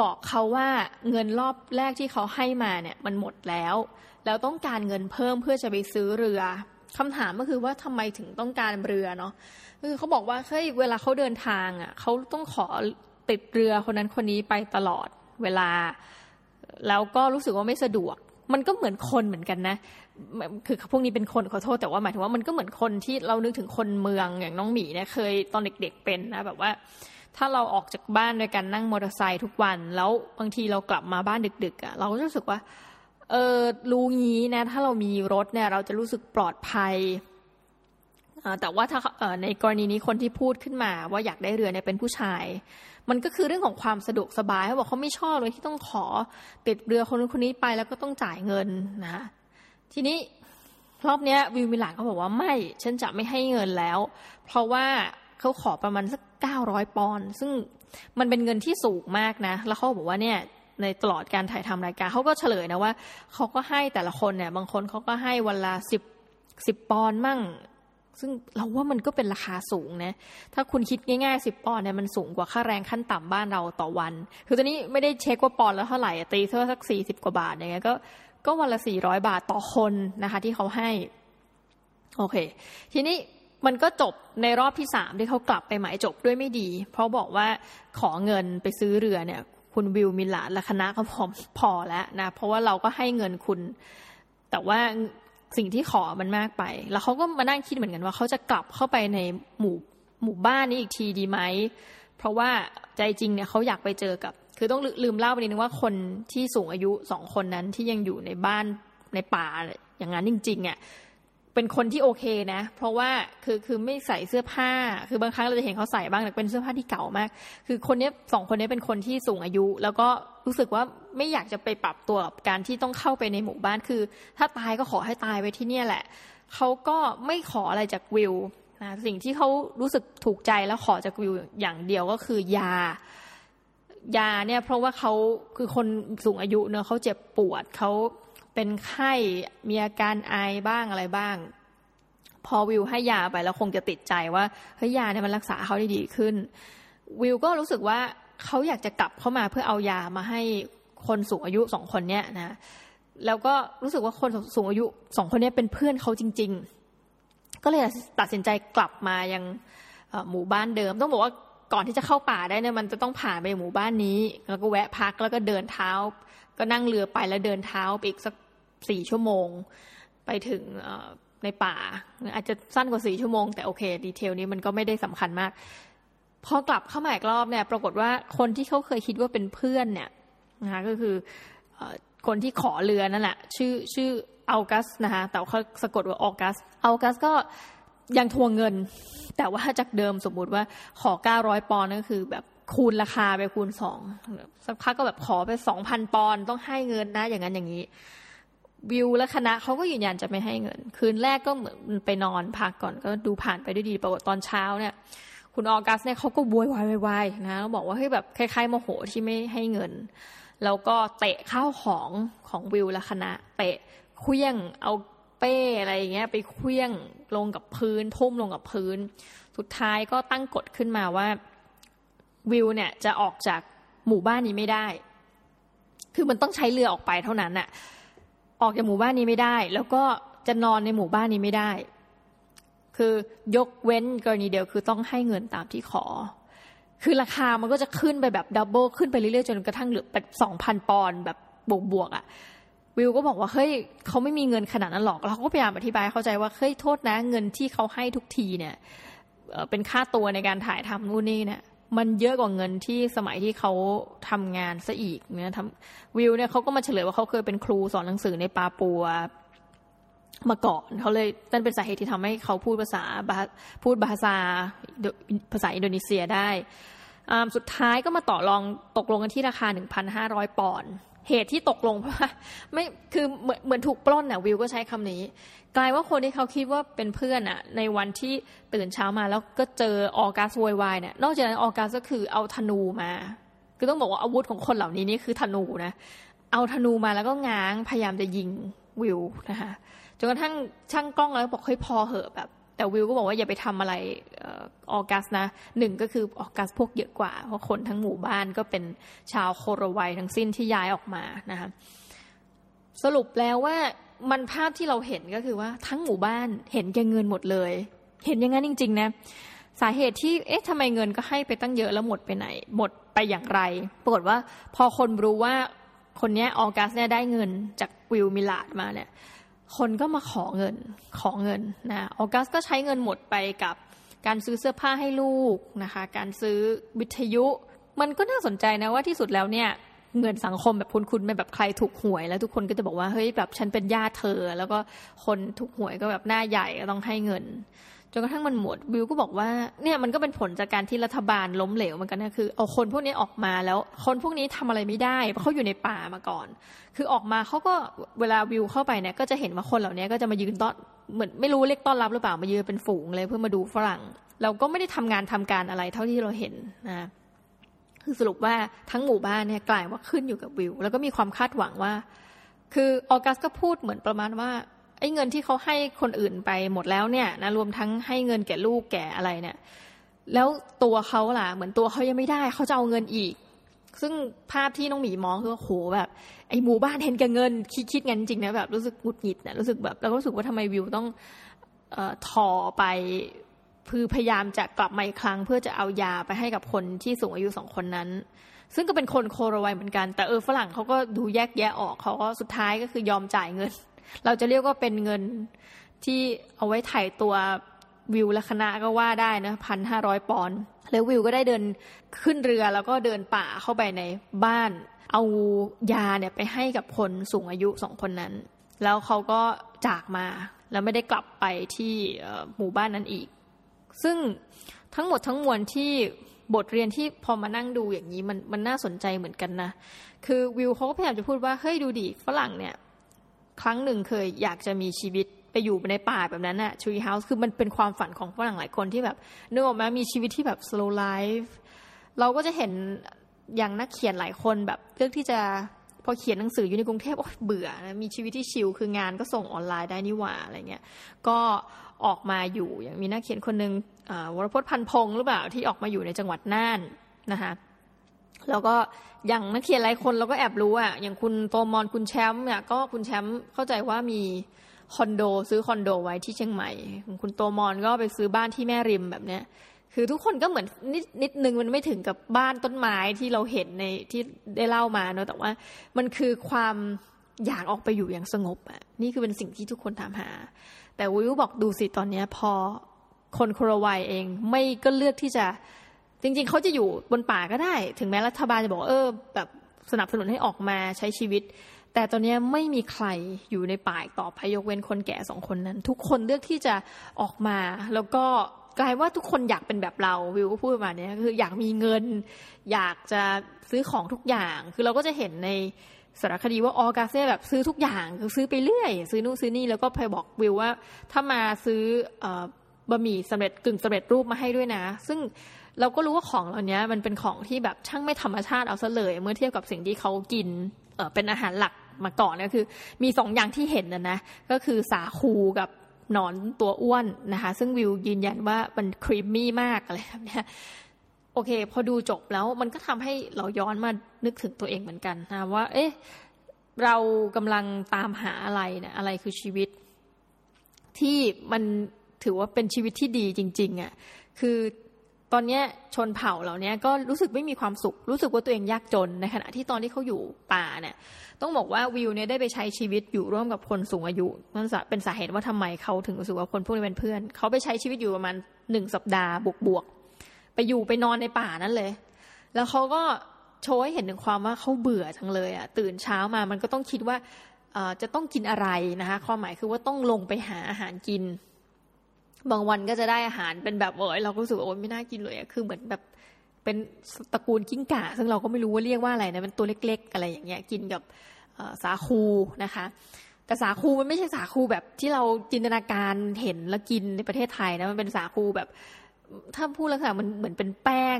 บอกเขาว่าเงินรอบแรกที่เขาให้มาเนี่ยมันหมดแล้ว แล้วต้องการเงินเพิ่มเพื่อจะไปซื้อเรือคำถามก็คือว่าทำไมถึงต้องการเรือเนาะคือเขาบอกว่าเฮ้ยเวลาเขาเดินทางอะเขาต้องขอติดเรือคนนั้นคนนี้ไปตลอดเวลา แล้วก็รู้สึกว่าไม่สะดวก มันก็เหมือนคนเหมือนกันนะ คือพวกนี้เป็นคนขอโทษแต่ว่าหมายถึงว่ามันก็เหมือนคนที่เรานึกถึงคนเมืองอย่างน้องหมีเนี่ยเคยตอนเด็ก ๆเป็นนะแบบว่า ถ้าเราออกจากบ้านโดยการนั่งมอเตอร์ไซค์ทุกวัน แล้วบางทีเรากลับมาบ้านดึก ๆอะ่ะเราก็รู้สึกว่า เออรู้งี้นะ ถ้าเรามีรถเนี่ย เราจะรู้สึกปลอดภัยแต่ว่าถ้าในกรณีนี้คนที่พูดขึ้นมาว่าอยากได้เรือเนี่ยเป็นผู้ชาย มันก็คือเรื่องของความสะดวกสบายเขาบอกเขาไม่ชอบเลยที่ต้องขอติดเรือคนนู้นคนนี้ไปแล้วก็ต้องจ่ายเงินนะ ทีนี้รอบนี้วิวมิลานเขาบอกว่าไม่ฉันจะไม่ให้เงินแล้ว เพราะว่าเขาขอประมาณสักเก้าร้อยปอนด์ซึ่งมันเป็นเงินที่สูงมากนะ แล้วเขาบอกว่าเนี่ยในตลอดการถ่ายทำรายการเขาก็เฉลยนะว่าเขาก็ให้แต่ละคนเนี่ยบางคนเขาก็ให้วันละสิบสิบปอนด์มั่ง ซึ่งเราว่ามันก็เป็นราคาสูงนะถ้าคุณคิดง่ายๆสิบปอนด์เนี่ยมันสูงกว่าค่าแรงขั้นต่ำบ้านเราต่อวัน คือตอนนี้ไม่ได้เช็คว่าปอนด์แล้วเท่าไหร่ตีเท่าสักสี่สิบกว่าบาทอย่างเงี้ยก็ ก็วันละสี่ร้อยบาทต่อคนนะคะ ที่เขาให้ โอเค ทีนี้มันก็จบในรอบที่สามที่เขากลับไปหมายจบด้วยไม่ดี เพราะบอกว่าขอเงินไปซื้อเรือเนี่ย คุณวิวมิลาและคณะเขาพอพอแล้วนะ เพราะว่าเราก็ให้เงินคุณ แต่ว่าสิ่งที่ขอมันมากไป แล้วเขาก็มานั่งคิดเหมือนกันว่าเขาจะกลับเข้าไปในหมู่หมู่บ้านนี้อีกทีดีไหม เพราะว่าใจจริงเนี่ยเขาอยากไปเจอกับ คือต้องลืมเล่าไปนิดนึงว่าคนที่สูงอายุสองคนนั้นที่ยังอยู่ในบ้านในป่าอย่างนั้นจริงๆอะเป็นคนที่โอเคนะ เพราะว่าคือคือไม่ใส่เสื้อผ้า คือบางครั้งเราจะเห็นเขาใส่บ้างแต่เป็นเสื้อผ้าที่เก่ามาก คือคนนี้สองคนนี้เป็นคนที่สูงอายุ แล้วก็รู้สึกว่าไม่อยากจะไปปรับตัวกับการที่ต้องเข้าไปในหมู่บ้านคือ ถ้าตายก็ขอให้ตายไว้ที่นี่แหละเขาก็ไม่ขออะไรจากวิวนะสิ่งที่เขารู้สึกถูกใจแล้วขอจากวิวอย่างเดียวก็คือยา ยาเนี่ยเพราะว่าเขาคือคนสูงอายุเนอะเขาเจ็บปวดเขาเป็นไข้มีอาการไอบ้างอะไรบ้าง พอวิวให้ยาไปแล้วคงจะติดใจว่าเฮ้ยยาเนี่ยมันรักษาเขาได้ดีขึ้น วิวก็รู้สึกว่าเขาอยากจะกลับเข้ามาเพื่อเอายามาให้คนสูงอายุสองคนเนี้ยนะแล้วก็รู้สึกว่าคนสูงอายุสองคนนี้เป็นเพื่อนเขาจริง ๆ ก็เลยตัดสินใจกลับมายังหมู่บ้านเดิม ต้องบอกว่า ก่อนที่จะเข้าป่าได้เนี่ยมันจะต้องผ่านไปหมู่บ้านนี้ แล้วก็แวะพักแล้วก็เดินเท้า ก็นั่งเรือไปแล้วเดินเท้าไปอีกสักสี่ชั่วโมง ไปถึงในป่า อาจจะสั้นกว่าสี่ชั่วโมง แต่โอเค ดีเทลนี้มันก็ไม่ได้สำคัญมากพอกลับเข้ามาอีกรอบเนี่ย ปรากฏว่าคนที่เขาเคยคิดว่าเป็นเพื่อนเนี่ยนะคะก็คือคนที่ขอเรือนั่นแหละชื่อชื่ออักัสนะคะแต่เขาสะกดว่าออกัสอักัสก็ ยังทวงเงิน แต่ว่าจากเดิมสมมุติว่าขอ900ปอนด์ก็คือแบบคูณราคาไปคูณสองสักพักก็แบบขอไป2,000ปอนด์ต้องให้เงินนะอย่างนั้นอย่างนี้ วิวและคณะเขาก็ยืนยันจะไม่ให้เงิน คืนแรกก็เหมือนไปนอนพักก่อนก็ดูผ่านไปด้วยดีปรากฏตอนเช้าเนี่ย คุณออกัสเนี่ยเขาก็บวยวายวายนะบอกว่าเฮ้ยแบบคล้ายๆโมโหที่ไม่ให้เงิน แล้วก็เตะข้าวของของวิวและคณะ เตะเคลี้ยงเอา เป้อะไรอย่างเงี้ย ไปเคลี้ยงลงกับพื้นทุ่มลงกับพื้น สุดท้ายก็ตั้งกฎขึ้นมาว่าวิวเนี่ยจะออกจากหมู่บ้านนี้ไม่ได้ คือมันต้องใช้เรือออกไปเท่านั้นน่ะ ออกจากหมู่บ้านนี้ไม่ได้ แล้วก็จะนอนในหมู่บ้านนี้ไม่ได้ คือยกเว้นกรณีเดียวคือต้องให้เงินตามที่ขอ คือราคามันก็จะขึ้นไปแบบดับเบิลขึ้นไปเรื่อยๆจนกระทั่งเหลือแบบสองพันปอนด์แบบบวกๆอะ วิวก็บอกว่าเฮ้ยเขาไม่มีเงินขนาดนั้นหรอกเราก็พยายามอธิบายเข้าใจว่าเฮ้ยโทษนะ เงินที่เขาให้ทุกทีเนี่ยเป็นค่าตัวในการถ่ายทำนู่นนี่เนี่ยมันเยอะกว่าเงินที่สมัยที่เขาทำงานซะอีกเนี่ยทำวิวเนี่ยเขาก็มาเฉลยว่าเขาเคยเป็นครูสอนหนังสือในปาปัวมาก่อนเขาเลยนั่นเป็นสาเหตุที่ทำให้เขาพูดภาษาพูดภาษาภาษาอินโดนีเซียได้ สุดท้ายก็มาต่อรองตกลงกันที่ราคา 1,500 ปอนด์ เหตุที่ตกลงเพราะว่าไม่คือเหมือนเหมือนถูกปล้นน่ะวิวก็ใช้คำนี้ กลายว่าคนที่เขาคิดว่าเป็นเพื่อนอะ ในวันที่ตื่นเช้ามาแล้วก็เจอออกัสวยวายเนี่ยนอกจากนั้นออกัสก็คือเอาธนูมา คือต้องบอกว่าอาวุธของคนเหล่านี้นี่คือธนูนะเอาธนูมาแล้วก็ง้างพยายามจะยิงวิวนะคะจนกระทั่งช่างกล้องแล้วบอกเฮ้ยพอเหอะแบบ แต่วิวก็บอกว่าอย่าไปทำอะไรออกัสนะหนึ่งก็คือออกัสพวกเยอะกว่า เพราะคนทั้งหมู่บ้านก็เป็นชาวโคโรไวทั้งสิ้นที่ย้ายออกมานะคะสรุปแล้วว่ามันภาพที่เราเห็นก็คือว่าทั้งหมู่บ้านเห็นแก่เงินหมดเลย เห็นอย่างนั้นจริง ๆ นะ สาเหตุที่เอ๊ะทำไมเงินก็ให้ไปตั้งเยอะแล้วหมดไปไหน หมดไปอย่างไร ปรากฏว่าพอคนรู้ว่าคนนี้ออกัสเนี่ยได้เงินจากวิลมิลาดมาเนี่ย คนก็มาขอเงินขอเงินนะออกัสก็ใช้เงินหมดไปกับการซื้อเสื้อผ้าให้ลูกนะคะ การซื้อวิทยุ มันก็น่าสนใจนะว่าที่สุดแล้วเนี่ยเงินสังคมแบบคุณคุณเป็นแบบใครถูกหวย แล้วทุกคนก็จะบอกว่าเฮ้ยแบบฉันเป็นญาติเธอ แล้วก็คนถูกหวยก็แบบหน้าใหญ่ก็ต้องให้เงิน จนกระทั่งมันหมดวิวก็บอกว่าเนี่ยมันก็เป็นผลจากการที่รัฐบาลล้มเหลวเหมือนกันนะคือเอาคนพวกนี้ออกมาแล้วคนพวกนี้ทำอะไรไม่ได้เพราะเขาอยู่ในป่ามาก่อน คือออกมาเขาก็เวลาวิวเข้าไปเนี่ยก็จะเห็นว่าคนเหล่านี้ก็จะมายืนต้อนเหมือนไม่รู้เรียกต้อนรับหรือเปล่ามายืนเป็นฝูงเลยเพื่อมาดูฝรั่ง เราก็ไม่ได้ทำงานทำการอะไรเท่าที่เราเห็นนะคือสรุปว่าทั้งหมู่บ้านเนี่ยกลายว่าขึ้นอยู่กับวิว แล้วก็มีความคาดหวังว่า คือออกัสก็พูดเหมือนประมาณว่า ไอ้เงินที่เขาให้คนอื่นไปหมดแล้วเนี่ยนะรวมทั้งให้เงินแก่ลูกแก่อะไรเนี่ย แล้วตัวเขาล่ะ เหมือนตัวเขายังไม่ได้เขาจะเอาเงินอีก ซึ่งภาพที่น้องหมีมองคือโหแบบไอ้หมู่บ้านเห็นแก่เงินคิดคิดกันจริงนะแบบรู้สึกหงุดหงิดนะรู้สึกแบบแล้วก็รู้สึกว่าทำไมวิวต้องเอ่อถอไปคือพยายามจะกลับมาอีกครั้ง เพื่อจะเอายาไปให้กับคนที่สูงอายุสองคนนั้น ซึ่งก็เป็นคนโคโรไวเหมือนกัน แต่เออฝรั่งเขาก็ดูแยกแยะออกเขาก็สุดท้ายก็คือยอมจ่ายเงิน เราจะเรียกว่าเป็นเงินที่เอาไว้ถ่ายตัววิวและคณะก็ว่าได้นะพันห้าร้อยปอนด์แล้ววิวก็ได้เดินขึ้นเรือแล้วก็เดินป่าเข้าไปในบ้าน เอายาเนี่ยไปให้กับคนสูงอายุสองคนนั้น แล้วเขาก็จากมาแล้วไม่ได้กลับไปที่หมู่บ้านนั้นอีก ซึ่งทั้งหมดทั้งมวลที่บทเรียนที่พอมานั่งดูอย่างนี้มันมันน่าสนใจเหมือนกันนะ คือวิวเขาก็พยายามจะพูดว่า เฮ้ยดูดิฝรั่งเนี่ย ครั้งหนึ่งเคยอยากจะมีชีวิตไปอยู่ในป่าแบบนั้นอะ tree house คือมันเป็นความฝันของฝรั่งหลายคนที่แบบนึกออกมามีชีวิตที่แบบ slow life เราก็จะเห็นอย่างนักเขียนหลายคนแบบเลือกที่จะพอเขียนหนังสืออยู่ในกรุงเทพโอ้เบื่อนะมีชีวิตที่ชิลคืองานก็ส่งออนไลน์ได้นี่หว่าอะไรเงี้ยก็ออกมาอยู่อย่างมีนักเขียนคนหนึ่งวรพจน์พันพงศ์หรือเปล่าที่ออกมาอยู่ในจังหวัดน่านนะคะ แล้วก็อย่างนักเขียนหลายคนเราก็แอบรู้อะอย่างคุณโตมอนคุณแชมป์เนี่ยก็คุณแชมป์เข้าใจว่ามีคอนโดซื้อคอนโดไว้ที่เชียงใหม่ คุณโตมอนก็ไปซื้อบ้านที่แม่ริมแบบเนี้ย คือทุกคนก็เหมือนนิดนิดนึงมันไม่ถึงกับบ้านต้นไม้ที่เราเห็นในที่ได้เล่ามาเนอะแต่ว่ามันคือความอยากออกไปอยู่อย่างสงบอะนี่คือเป็นสิ่งที่ทุกคนถามหา แต่วิวบอกดูสิตอนเนี้ยพอคนโครวายเองไม่ก็เลือกที่จะ จริง ๆ เขาจะอยู่บนป่าก็ได้ ถึงแม้รัฐบาลจะบอกเออแบบสนับสนุนให้ออกมาใช้ชีวิต แต่ตอนนี้ไม่มีใครอยู่ในป่าต่อไปยกเว้นคนแก่สองคนนั้น ทุกคนเลือกที่จะออกมา แล้วก็กลายว่าทุกคนอยากเป็นแบบเราวิวก็พูดมาเนี้ยคืออยากมีเงิน อยากจะซื้อของทุกอย่าง คือเราก็จะเห็นในสารคดีว่าออกาเซ่แบบซื้อทุกอย่างคือซื้อไปเรื่อย ซื้อนู่นซื้อนี่แล้วก็พยบอกวิวว่า ถ้ามาซื้อบะหมี่สำเร็จกึ่งสำเร็จรูปมาให้ด้วยนะ ซึ่ง เราก็รู้ว่าของเหล่านี้มันเป็นของที่แบบช่างไม่ธรรมชาติเอาซะเลย เมื่อเทียบกับสิ่งที่เขากินเเป็นอาหารหลักมาก่อนก็คือ มีสองอย่างที่เห็นนะนะก็คือสาคูกับหนอนตัวอ้วนนะคะ ซึ่งวิวยืนยันว่ามันครีมมี่มากอะไรแบบนี้โอเค พอดูจบแล้วมันก็ทำให้เราย้อนมานึกถึงตัวเองเหมือนกันนะว่า เอ๊ะเรากำลังตามหาอะไรเนี่ยอะไรคือชีวิต ที่มันถือว่าเป็นชีวิตที่ดีจริง ๆอะ่ะคือ ตอนนี้ชนเผ่าเหล่านี้ก็รู้สึกไม่มีความสุข รู้สึกว่าตัวเองยากจนในขณะที่ตอนที่เขาอยู่ป่าเนี่ยต้องบอกว่าวิวเนี่ยได้ไปใช้ชีวิตอยู่ร่วมกับคนสูงอายุนั่นเป็นสาเหตุว่าทำไมเขาถึงรู้สึกว่าคนพวกนี้เป็นเพื่อน เขาไปใช้ชีวิตอยู่ประมาณหนึ่งสัปดาห์บวกๆไปอยู่ไปนอนในป่านั่นเลย แล้วเขาก็โชว์ให้เห็นถึงความว่าเขาเบื่อจังเลยอะตื่นเช้ามามันก็ต้องคิดว่าจะต้องกินอะไรนะคะความหมายคือว่าต้องลงไปหาอาหารกิน บางวันก็จะได้อาหารเป็นแบบโอ้ยเราก็รู้สึกว่าโอ้ยไม่น่ากินเลยอะคือเหมือนแบบเป็นตระกูลกิ้งก่าซึ่งเราก็ไม่รู้ว่าเรียกว่าอะไรนะเป็นตัวเล็ก ๆ อะไรอย่างเงี้ยกินกับสาคูนะคะ แต่สาคูมันไม่ใช่สาคูแบบที่เราจินตนาการเห็นแล้วกินในประเทศไทยนะมันเป็นสาคูแบบ ถ้าพูดลักษณะมันเหมือนเป็นแป้ง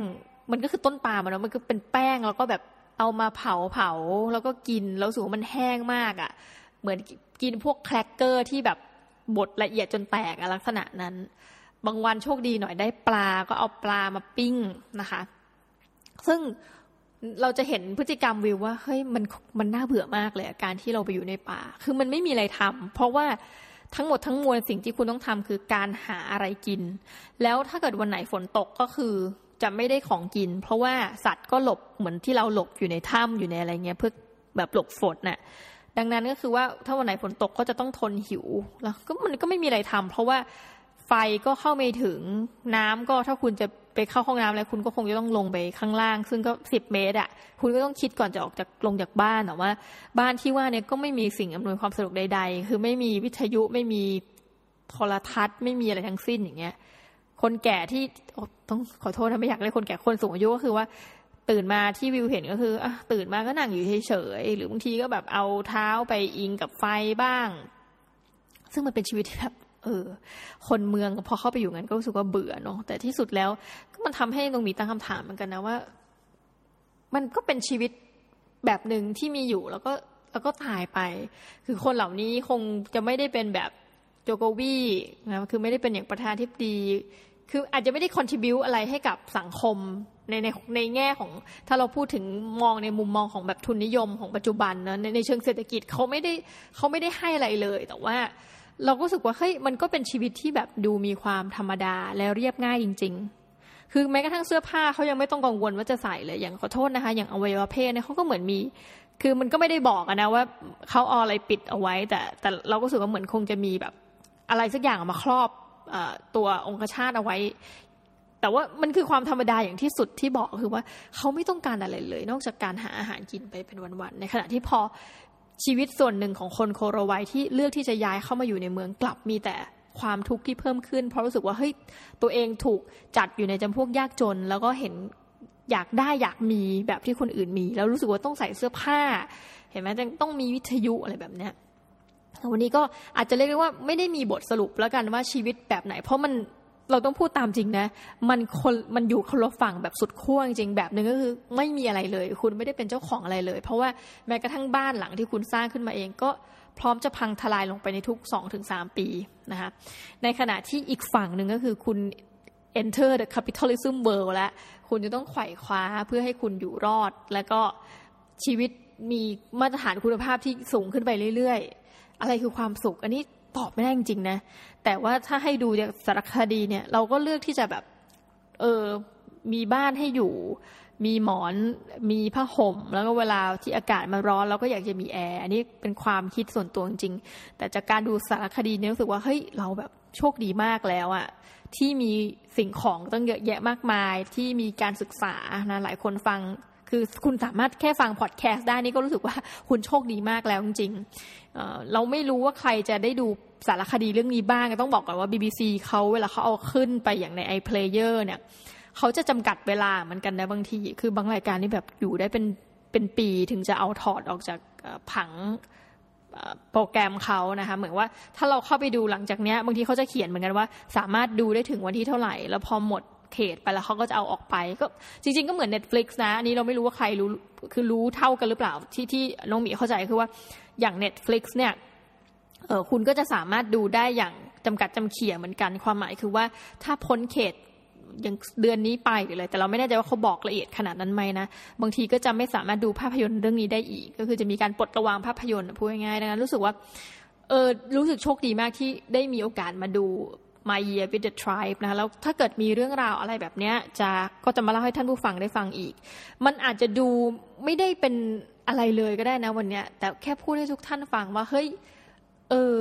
มันก็คือต้นปลามันนะมันก็เป็นแป้งแล้วก็แบบเอามาเผาเผาแล้วก็กินแล้วสูงมันแห้งมากอะ่ะ เหมือนกินพวกแครกเกอร์ที่แบบ บดละเอียดจนแตกลักษณะนั้น บางวันโชคดีหน่อยได้ปลาก็เอาปลามาปิ้งนะคะ ซึ่งเราจะเห็นพฤติกรรมวิวว่าเฮ้ยมันมันน่าเบื่อมากเลยการที่เราไปอยู่ในป่า คือมันไม่มีอะไรทำเพราะว่าทั้งหมดทั้งมวลสิ่งที่คุณต้องทำคือการหาอะไรกิน แล้วถ้าเกิดวันไหนฝนตกก็คือจะไม่ได้ของกิน เพราะว่าสัตว์ก็หลบเหมือนที่เราหลบอยู่ในถ้ำอยู่ในอะไรเงี้ยเพื่อแบบหลบฝนน่ะ ดังนั้นก็คือว่าถ้าวันไหนฝนตกก็จะต้องทนหิว แล้วก็มันก็ไม่มีอะไรทำเพราะว่าไฟก็เข้าไม่ถึงน้ำก็ถ้าคุณจะไปเข้าห้องน้ำอะไรคุณก็คงจะต้องลงไปข้างล่าง ซึ่งก็สิบเมตรอะ คุณก็ต้องคิดก่อนจะออกจากลงจากบ้านแต่ว่า บ้านที่ว่าเนี่ยก็ไม่มีสิ่งอำนวยความสะดวกใด ๆ คือไม่มีวิทยุไม่มีโทรทัศน์ ไม่มีอะไรทั้งสิ้นอย่างเงี้ย คนแก่ที่ต้องขอโทษนะไม่อยากเรียกคนแก่คนสูงอายุก็คือว่า ตื่นมาที่วิวเห็นก็คืออตื่นมาก็นั่งอยู่เฉยๆหรือบางทีก็แบบเอาเท้าไปอิงกับไฟบ้าง ซึ่งมันเป็นชีวิตที่แบบเออ คนเมืองพอเข้าไปอยู่งั้นก็รู้สึกว่าเบื่อเนาะแต่ที่สุดแล้วก็มันทำให้ตรงมีตั้งคำถามเหมือนกันนะว่า มันก็เป็นชีวิตแบบหนึ่งที่มีอยู่แล้วก็แล้วก็ตายไป คือคนเหล่านี้คงจะไม่ได้เป็นแบบโจโกวีนะคือไม่ได้เป็นอย่างประธานทิบดี คืออาจจะไม่ได้คอนทิบิวอะไรให้กับสังคม ในในในแง่ของถ้าเราพูดถึงมองในมุมมองของแบบทุนนิยมของปัจจุบันนะในในเชิงเศรษฐกิจเขาไม่ได้เขาไม่ได้ให้อะไรเลย แต่ว่าเราก็รู้สึกว่าเฮ้ยมันก็เป็นชีวิตที่แบบดูมีความธรรมดาแล้วเรียบง่ายจริง ๆ คือแม้กระทั่งเสื้อผ้าเขายังไม่ต้องกังวลว่าจะใส่เลยอย่างขอโทษนะคะ อย่างอวัยวะเพศเนี่ยเขาก็เหมือนมี คือมันก็ไม่ได้บอกนะว่าเขาเอาอะไรปิดเอาไว้ แต่แต่เราก็รู้สึกว่าเหมือนคงจะมีแบบอะไรสักอย่างมาครอบตัวองคชาตเอาไว้ แต่ว่ามันคือความธรรมดาอย่างที่สุดที่บอกคือว่าเขาไม่ต้องการอะไรเลย นอกจากการหาอาหารกินไปเป็นวันๆในขณะที่พอชีวิตส่วนหนึ่งของคนโคโรไวที่เลือกที่จะย้ายเข้ามาอยู่ในเมืองกลับมีแต่ความทุกข์ที่เพิ่มขึ้น เพราะรู้สึกว่าเฮ้ยตัวเองถูกจัดอยู่ในจำพวกยากจน แล้วก็เห็นอยากได้อยากมีแบบที่คนอื่นมี แล้วรู้สึกว่าต้องใส่เสื้อผ้า เห็นไหมต้องมีวิทยุอะไรแบบเนี้ยวันนี้ก็อาจจะเรียกได้ว่าไม่ได้มีบทสรุปแล้วกันว่าชีวิตแบบไหน เพราะมัน เราต้องพูดตามจริงนะ มันคนมันอยู่คนละฝั่งแบบสุดขั้วจริงแบบหนึ่งก็คือไม่มีอะไรเลย คุณไม่ได้เป็นเจ้าของอะไรเลย เพราะว่าแม้กระทั่งบ้านหลังที่คุณสร้างขึ้นมาเองก็พร้อมจะพังทลายลงไปในทุก2สปีนะคะในขณะที่อีกฝั่งหนึ่งก็คือคุณ enter the capitalism world แล้ว คุณจะต้องไขว่คว้าเพื่อให้คุณอยู่รอด แล้วก็ชีวิตมีมาตรฐานคุณภาพที่สูงขึ้นไปเรื่อย ๆ อะไรคือความสุข อันนี้ ตอบไม่ได้จริงๆนะ แต่ว่าถ้าให้ดูจากสารคดีเนี่ย เราก็เลือกที่จะแบบ เออ มีบ้านให้อยู่ มีหมอน มีผ้าห่ม แล้วก็เวลาที่อากาศมันร้อนเราก็อยากจะมีแอร์ อันนี้เป็นความคิดส่วนตัวจริงแต่จากการดูสารคดีเนี่ยรู้สึกว่าเฮ้ยเราแบบโชคดีมากแล้วอะที่มีสิ่งของตั้งเยอะแยะมากมายที่มีการศึกษานะหลายคนฟัง คือคุณสามารถแค่ฟังพอดแคสต์ได้นี่ก็รู้สึกว่าคุณโชคดีมากแล้วจริงๆเราไม่รู้ว่าใครจะได้ดูสารคดีเรื่องนี้บ้างต้องบอกก่อนว่า BBC เขาเวลาเขาเอาขึ้นไปอย่างใน iPlayer เนี่ยเขาจะจำกัดเวลาเหมือนกันนะบางที คือบางรายการนี่แบบอยู่ได้เป็นเป็นปีถึงจะเอาถอดออกจากผังโปรแกรมเขานะคะเหมือนว่าถ้าเราเข้าไปดูหลังจากเนี้ยบางทีเขาจะเขียนเหมือนกันว่า สามารถดูได้ถึงวันที่เท่าไหร่ แล้วพอหมด เขตไปแล้วเขาก็จะเอาออกไป ก็จริง ๆก็เหมือน Netflix นะอันนี้เราไม่รู้ว่าใครรู้คือรู้เท่ากันหรือเปล่าที่ที่น้องหมีเข้าใจคือว่าอย่าง Netflix เนี่ยเออคุณก็จะสามารถดูได้อย่างจำกัดจำเขี่ยเหมือนกันความหมายคือว่าถ้าพ้นเขตอย่างเดือนนี้ไปหรืออะไรแต่เราไม่แน่ใจว่าเขาบอกละเอียดขนาดนั้นไหมนะ บางทีก็จะไม่สามารถดูภาพยนตร์เรื่องนี้ได้อีก ก็คือจะมีการปลดระวางภาพยนตร์พูดง่ายๆดังนั้นรู้สึกว่าเออรู้สึกโชคดีมากที่ได้มีโอกาสมาดู My Year with the Tribe นะแล้วถ้าเกิดมีเรื่องราวอะไรแบบเนี้ยจะก็จะมาเล่าให้ท่านผู้ฟังได้ฟังอีก มันอาจจะดูไม่ได้เป็นอะไรเลยก็ได้นะวันเนี้ยแต่แค่พูดให้ทุกท่านฟังว่า เฮ้ย เออ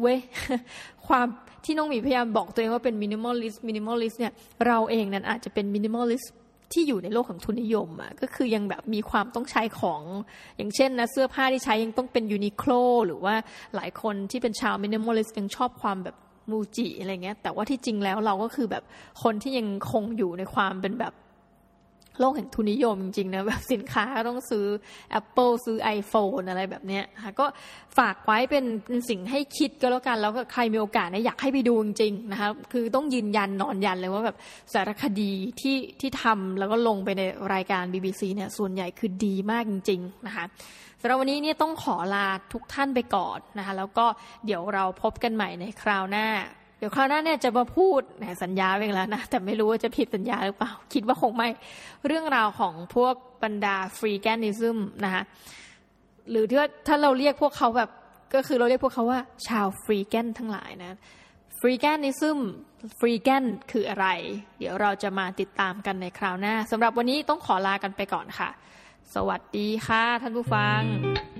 เว้ย ความที่น้องหมีพยายามบอกตัวเองว่าเป็น minimalist minimalist เนี่ย เราเองนั้นอาจจะเป็น minimalist ที่อยู่ในโลกของทุนนิยมอะก็คือยังแบบมีความต้องใช้ของอย่างเช่นนะเสื้อผ้าที่ใช้ยังต้องเป็นยูนิโคลหรือว่าหลายคนที่เป็นชาว minimalist ยังชอบความแบบ มูจิอะไรเงี้ย แต่ว่าที่จริงแล้วเราก็คือแบบคนที่ยังคงอยู่ในความเป็นแบบ โลกแห่งทุนนิยมจริงๆนะแบบสินค้าต้องซื้อ Apple ซื้อ iPhone อะไรแบบเนี้ยค่ะก็ฝากไว้เป็นเป็นสิ่งให้คิดก็แล้วกัน แล้วก็ใครมีโอกาสนะอยากให้ไปดูจริงๆนะคะคือต้องยืนยันนอนยันเลยว่าแบบสารคดีที่ที่ทำแล้วก็ลงไปในรายการ BBC เนี่ยส่วนใหญ่คือดีมากจริงๆนะคะสำหรับวันนี้เนี่ยต้องขอลาทุกท่านไปก่อนนะคะแล้วก็เดี๋ยวเราพบกันใหม่ในคราวหน้า เดี๋ยวคราวหน้าเนี่ยจะมาพูดสัญญาเองแล้วนะ แต่ไม่รู้ว่าจะผิดสัญญาหรือเปล่า คิดว่าคงไม่ เรื่องราวของพวกบรรดา freeganism นะคะหรือถ้าถ้าเราเรียกพวกเขาแบบก็คือเราเรียกพวกเขาว่า ชาว freegan ทั้งหลายนะ freeganism freegan คืออะไร เดี๋ยวเราจะมาติดตามกันในคราวหน้าสำหรับวันนี้ต้องขอลากันไปก่อนค่ะ สวัสดีค่ะท่านผู้ฟัง